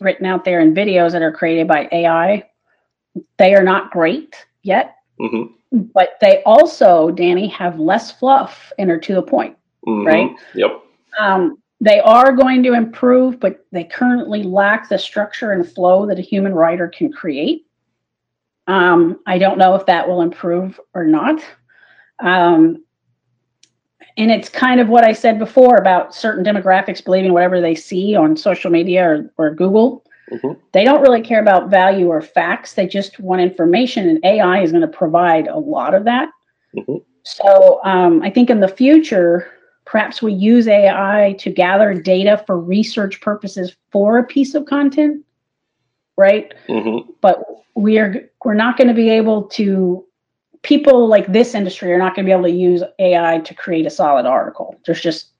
written out there and videos that are created by AI. They are not great yet, hmm but they also, Danny, have less fluff and are to the point. Right. Yep. Um, they are going to improve, but they currently lack the structure and flow that a human writer can create. Um, I don't know if that will improve or not. Um, and it's kind of what I said before about certain demographics believing whatever they see on social media or, or Google. Mhm. They don't really care about value or facts. They just want information, and AI is going to provide a lot of that. Mhm. So um, I think in the future, perhaps we use AI to gather data for research purposes for a piece of content, right? hmm But we are we're not going to be able to. People like this industry are not going to be able to use AI to create a solid article. There's just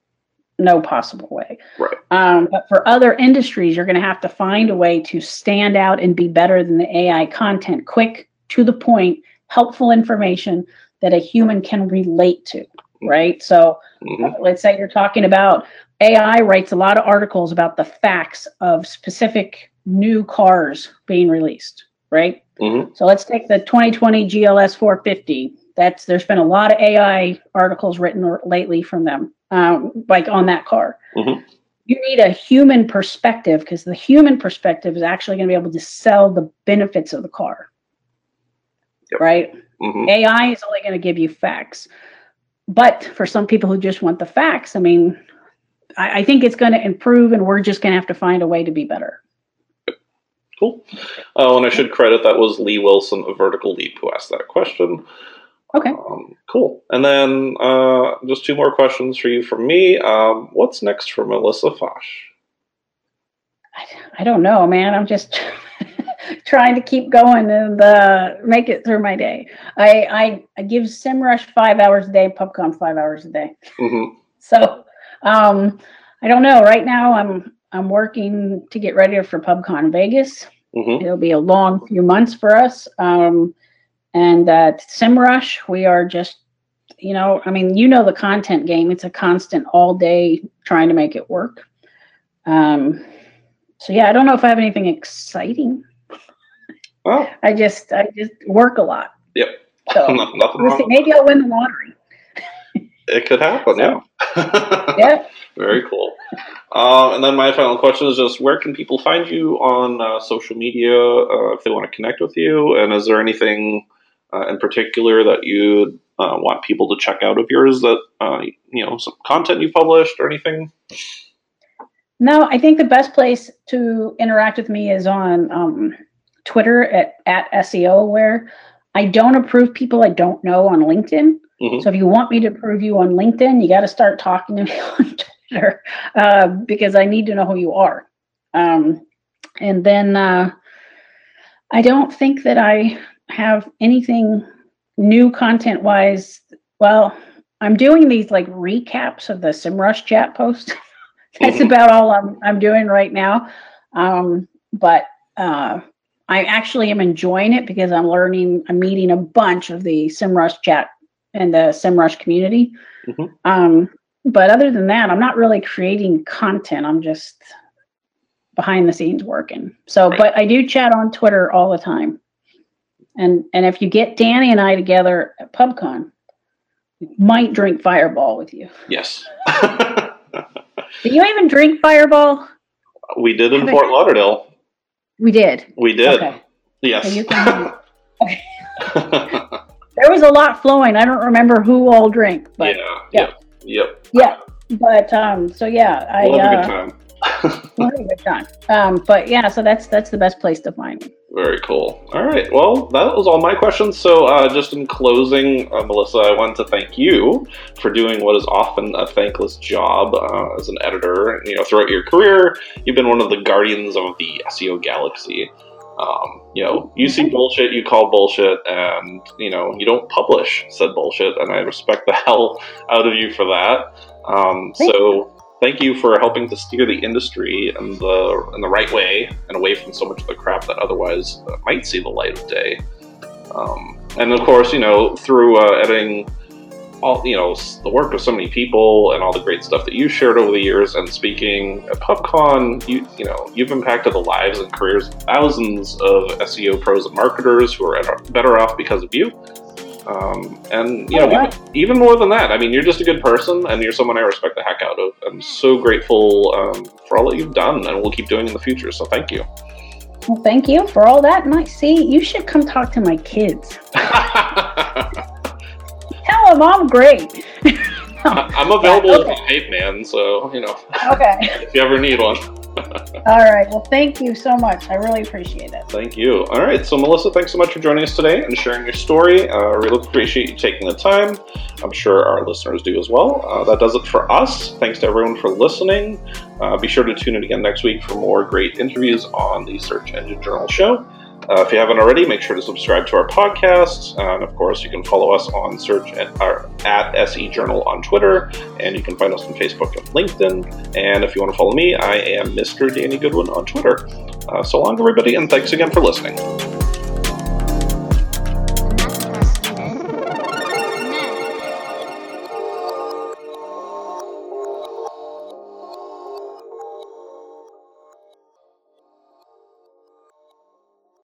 no possible way. Right. Um, but for other industries, you're going to have to find a way to stand out and be better than the AI content, quick, to the point, helpful information that a human can relate to. Right. So hmm let's say you're talking about AI writes a lot of articles about the facts of specific new cars being released, right? Hmm So let's take the 2020 GLS 450. That's there's been a lot of AI articles written or- lately from them, um, like on that car. Mhm. You need a human perspective because the human perspective is actually going to be able to sell the benefits of the car, Yep. right? hmm AI is only going to give you facts. But for some people who just want the facts, I mean, I, I think it's going to improve, and we're just going to have to find a way to be better. Cool. Oh, and I should credit that was Lee Wilson of Vertical Leap who asked that question. Okay. Um, cool. And then uh, just two more questions for you from me. Um, what's next for Melissa Fach? I, I don't know, man. I'm just trying to keep going and uh, make it through my day. I, I, I give SEMrush five hours a day, PubCon five hours a day. hmm So um, I don't know. Right now, I'm I'm working to get ready for PubCon Vegas. hmm It'll be a long few months for us. Um, and at SEMrush, we are just, you know, I mean, you know the content game. It's a constant all day trying to make it work. Um, so yeah, I don't know if I have anything exciting. Well, I just I just work a lot. Yep. So no- nothing wrong. maybe I'll win the lottery. It could happen, yeah. Yeah. Very cool. Um, and then my final question is just where can people find you on uh, social media uh, if they want to connect with you? And is there anything uh, in particular that you uh, want people to check out of yours that, uh, you know, some content you published or anything? No, I think the best place to interact with me is on um, Twitter at, at SEO Aware. I don't approve people I don't know on LinkedIn. Mhm. So if you want me to approve you on LinkedIn, you got to start talking to me on Twitter uh, because I need to know who you are. Um, and then uh, I don't think that I have anything new content wise. Well, I'm doing these like recaps of the SEMrush chat post. That's Mhm. about all I'm I'm doing right now. Um, but uh, I actually am enjoying it because I'm learning. I'm meeting a bunch of the SEMrush chat and the SEMrush community. Mhm. Um, but other than that, I'm not really creating content. I'm just behind the scenes working. So, Right. but I do chat on Twitter all the time. And and if you get Danny and I together at PubCon, we might drink Fireball with you. Yes. Do you even drink Fireball? we did in Have I- Fort Lauderdale. We did. We did. Okay. Yes. So there was a lot flowing. I don't remember who all drank, but yeah, yeah, yep, yeah. But um, so yeah, I we'll have a good uh, time. we'll have a good time. Um, but yeah, so that's that's the best place to find me. Very cool. All right. Well, that was all my questions. So, uh, just in closing, uh, Melissa, I want to thank you for doing what is often a thankless job uh, as an editor. You know, throughout your career, you've been one of the guardians of the SEO galaxy. Um, you know, you see bullshit, you call bullshit, and you know, you don't publish said bullshit, and I respect the hell out of you for that. Um, so thank you for helping to steer the industry in the in the right way and away from so much of the crap that otherwise uh, might see the light of day. Um, and of course, you know, through uh, editing all you know the work of so many people and all the great stuff that you shared over the years and speaking at PubCon, you you know you've impacted the lives and careers of thousands of SEO pros and marketers who are better off because of you. Um, and you oh, know, even, even, more than that, I mean, you're just a good person, and you're someone I respect the heck out of. I'm so grateful um, for all that you've done, and we will keep doing in the future. So thank you. Well, thank you for all that. And I see you should come talk to my kids. Tell them I'm great. I'm available okay. as a man, so you know. Okay. if you ever need one. All right. Well, thank you so much. I really appreciate it. Thank you. All right. So, Melissa, thanks so much for joining us today and sharing your story. Uh, I really appreciate you taking the time. I'm sure our listeners do as well. Uh, that does it for us. Thanks to everyone for listening. Uh, be sure to tune in again next week for more great interviews on the Search Engine Journal Show. Uh, if you haven't already, make sure to subscribe to our podcast. and of course, you can follow us on search at, our, at SE Journal on Twitter, and you can find us on Facebook and LinkedIn. And if you want to follow me, I am Mr. Danny Goodwin on Twitter. Uh, so long, everybody, and thanks again for listening.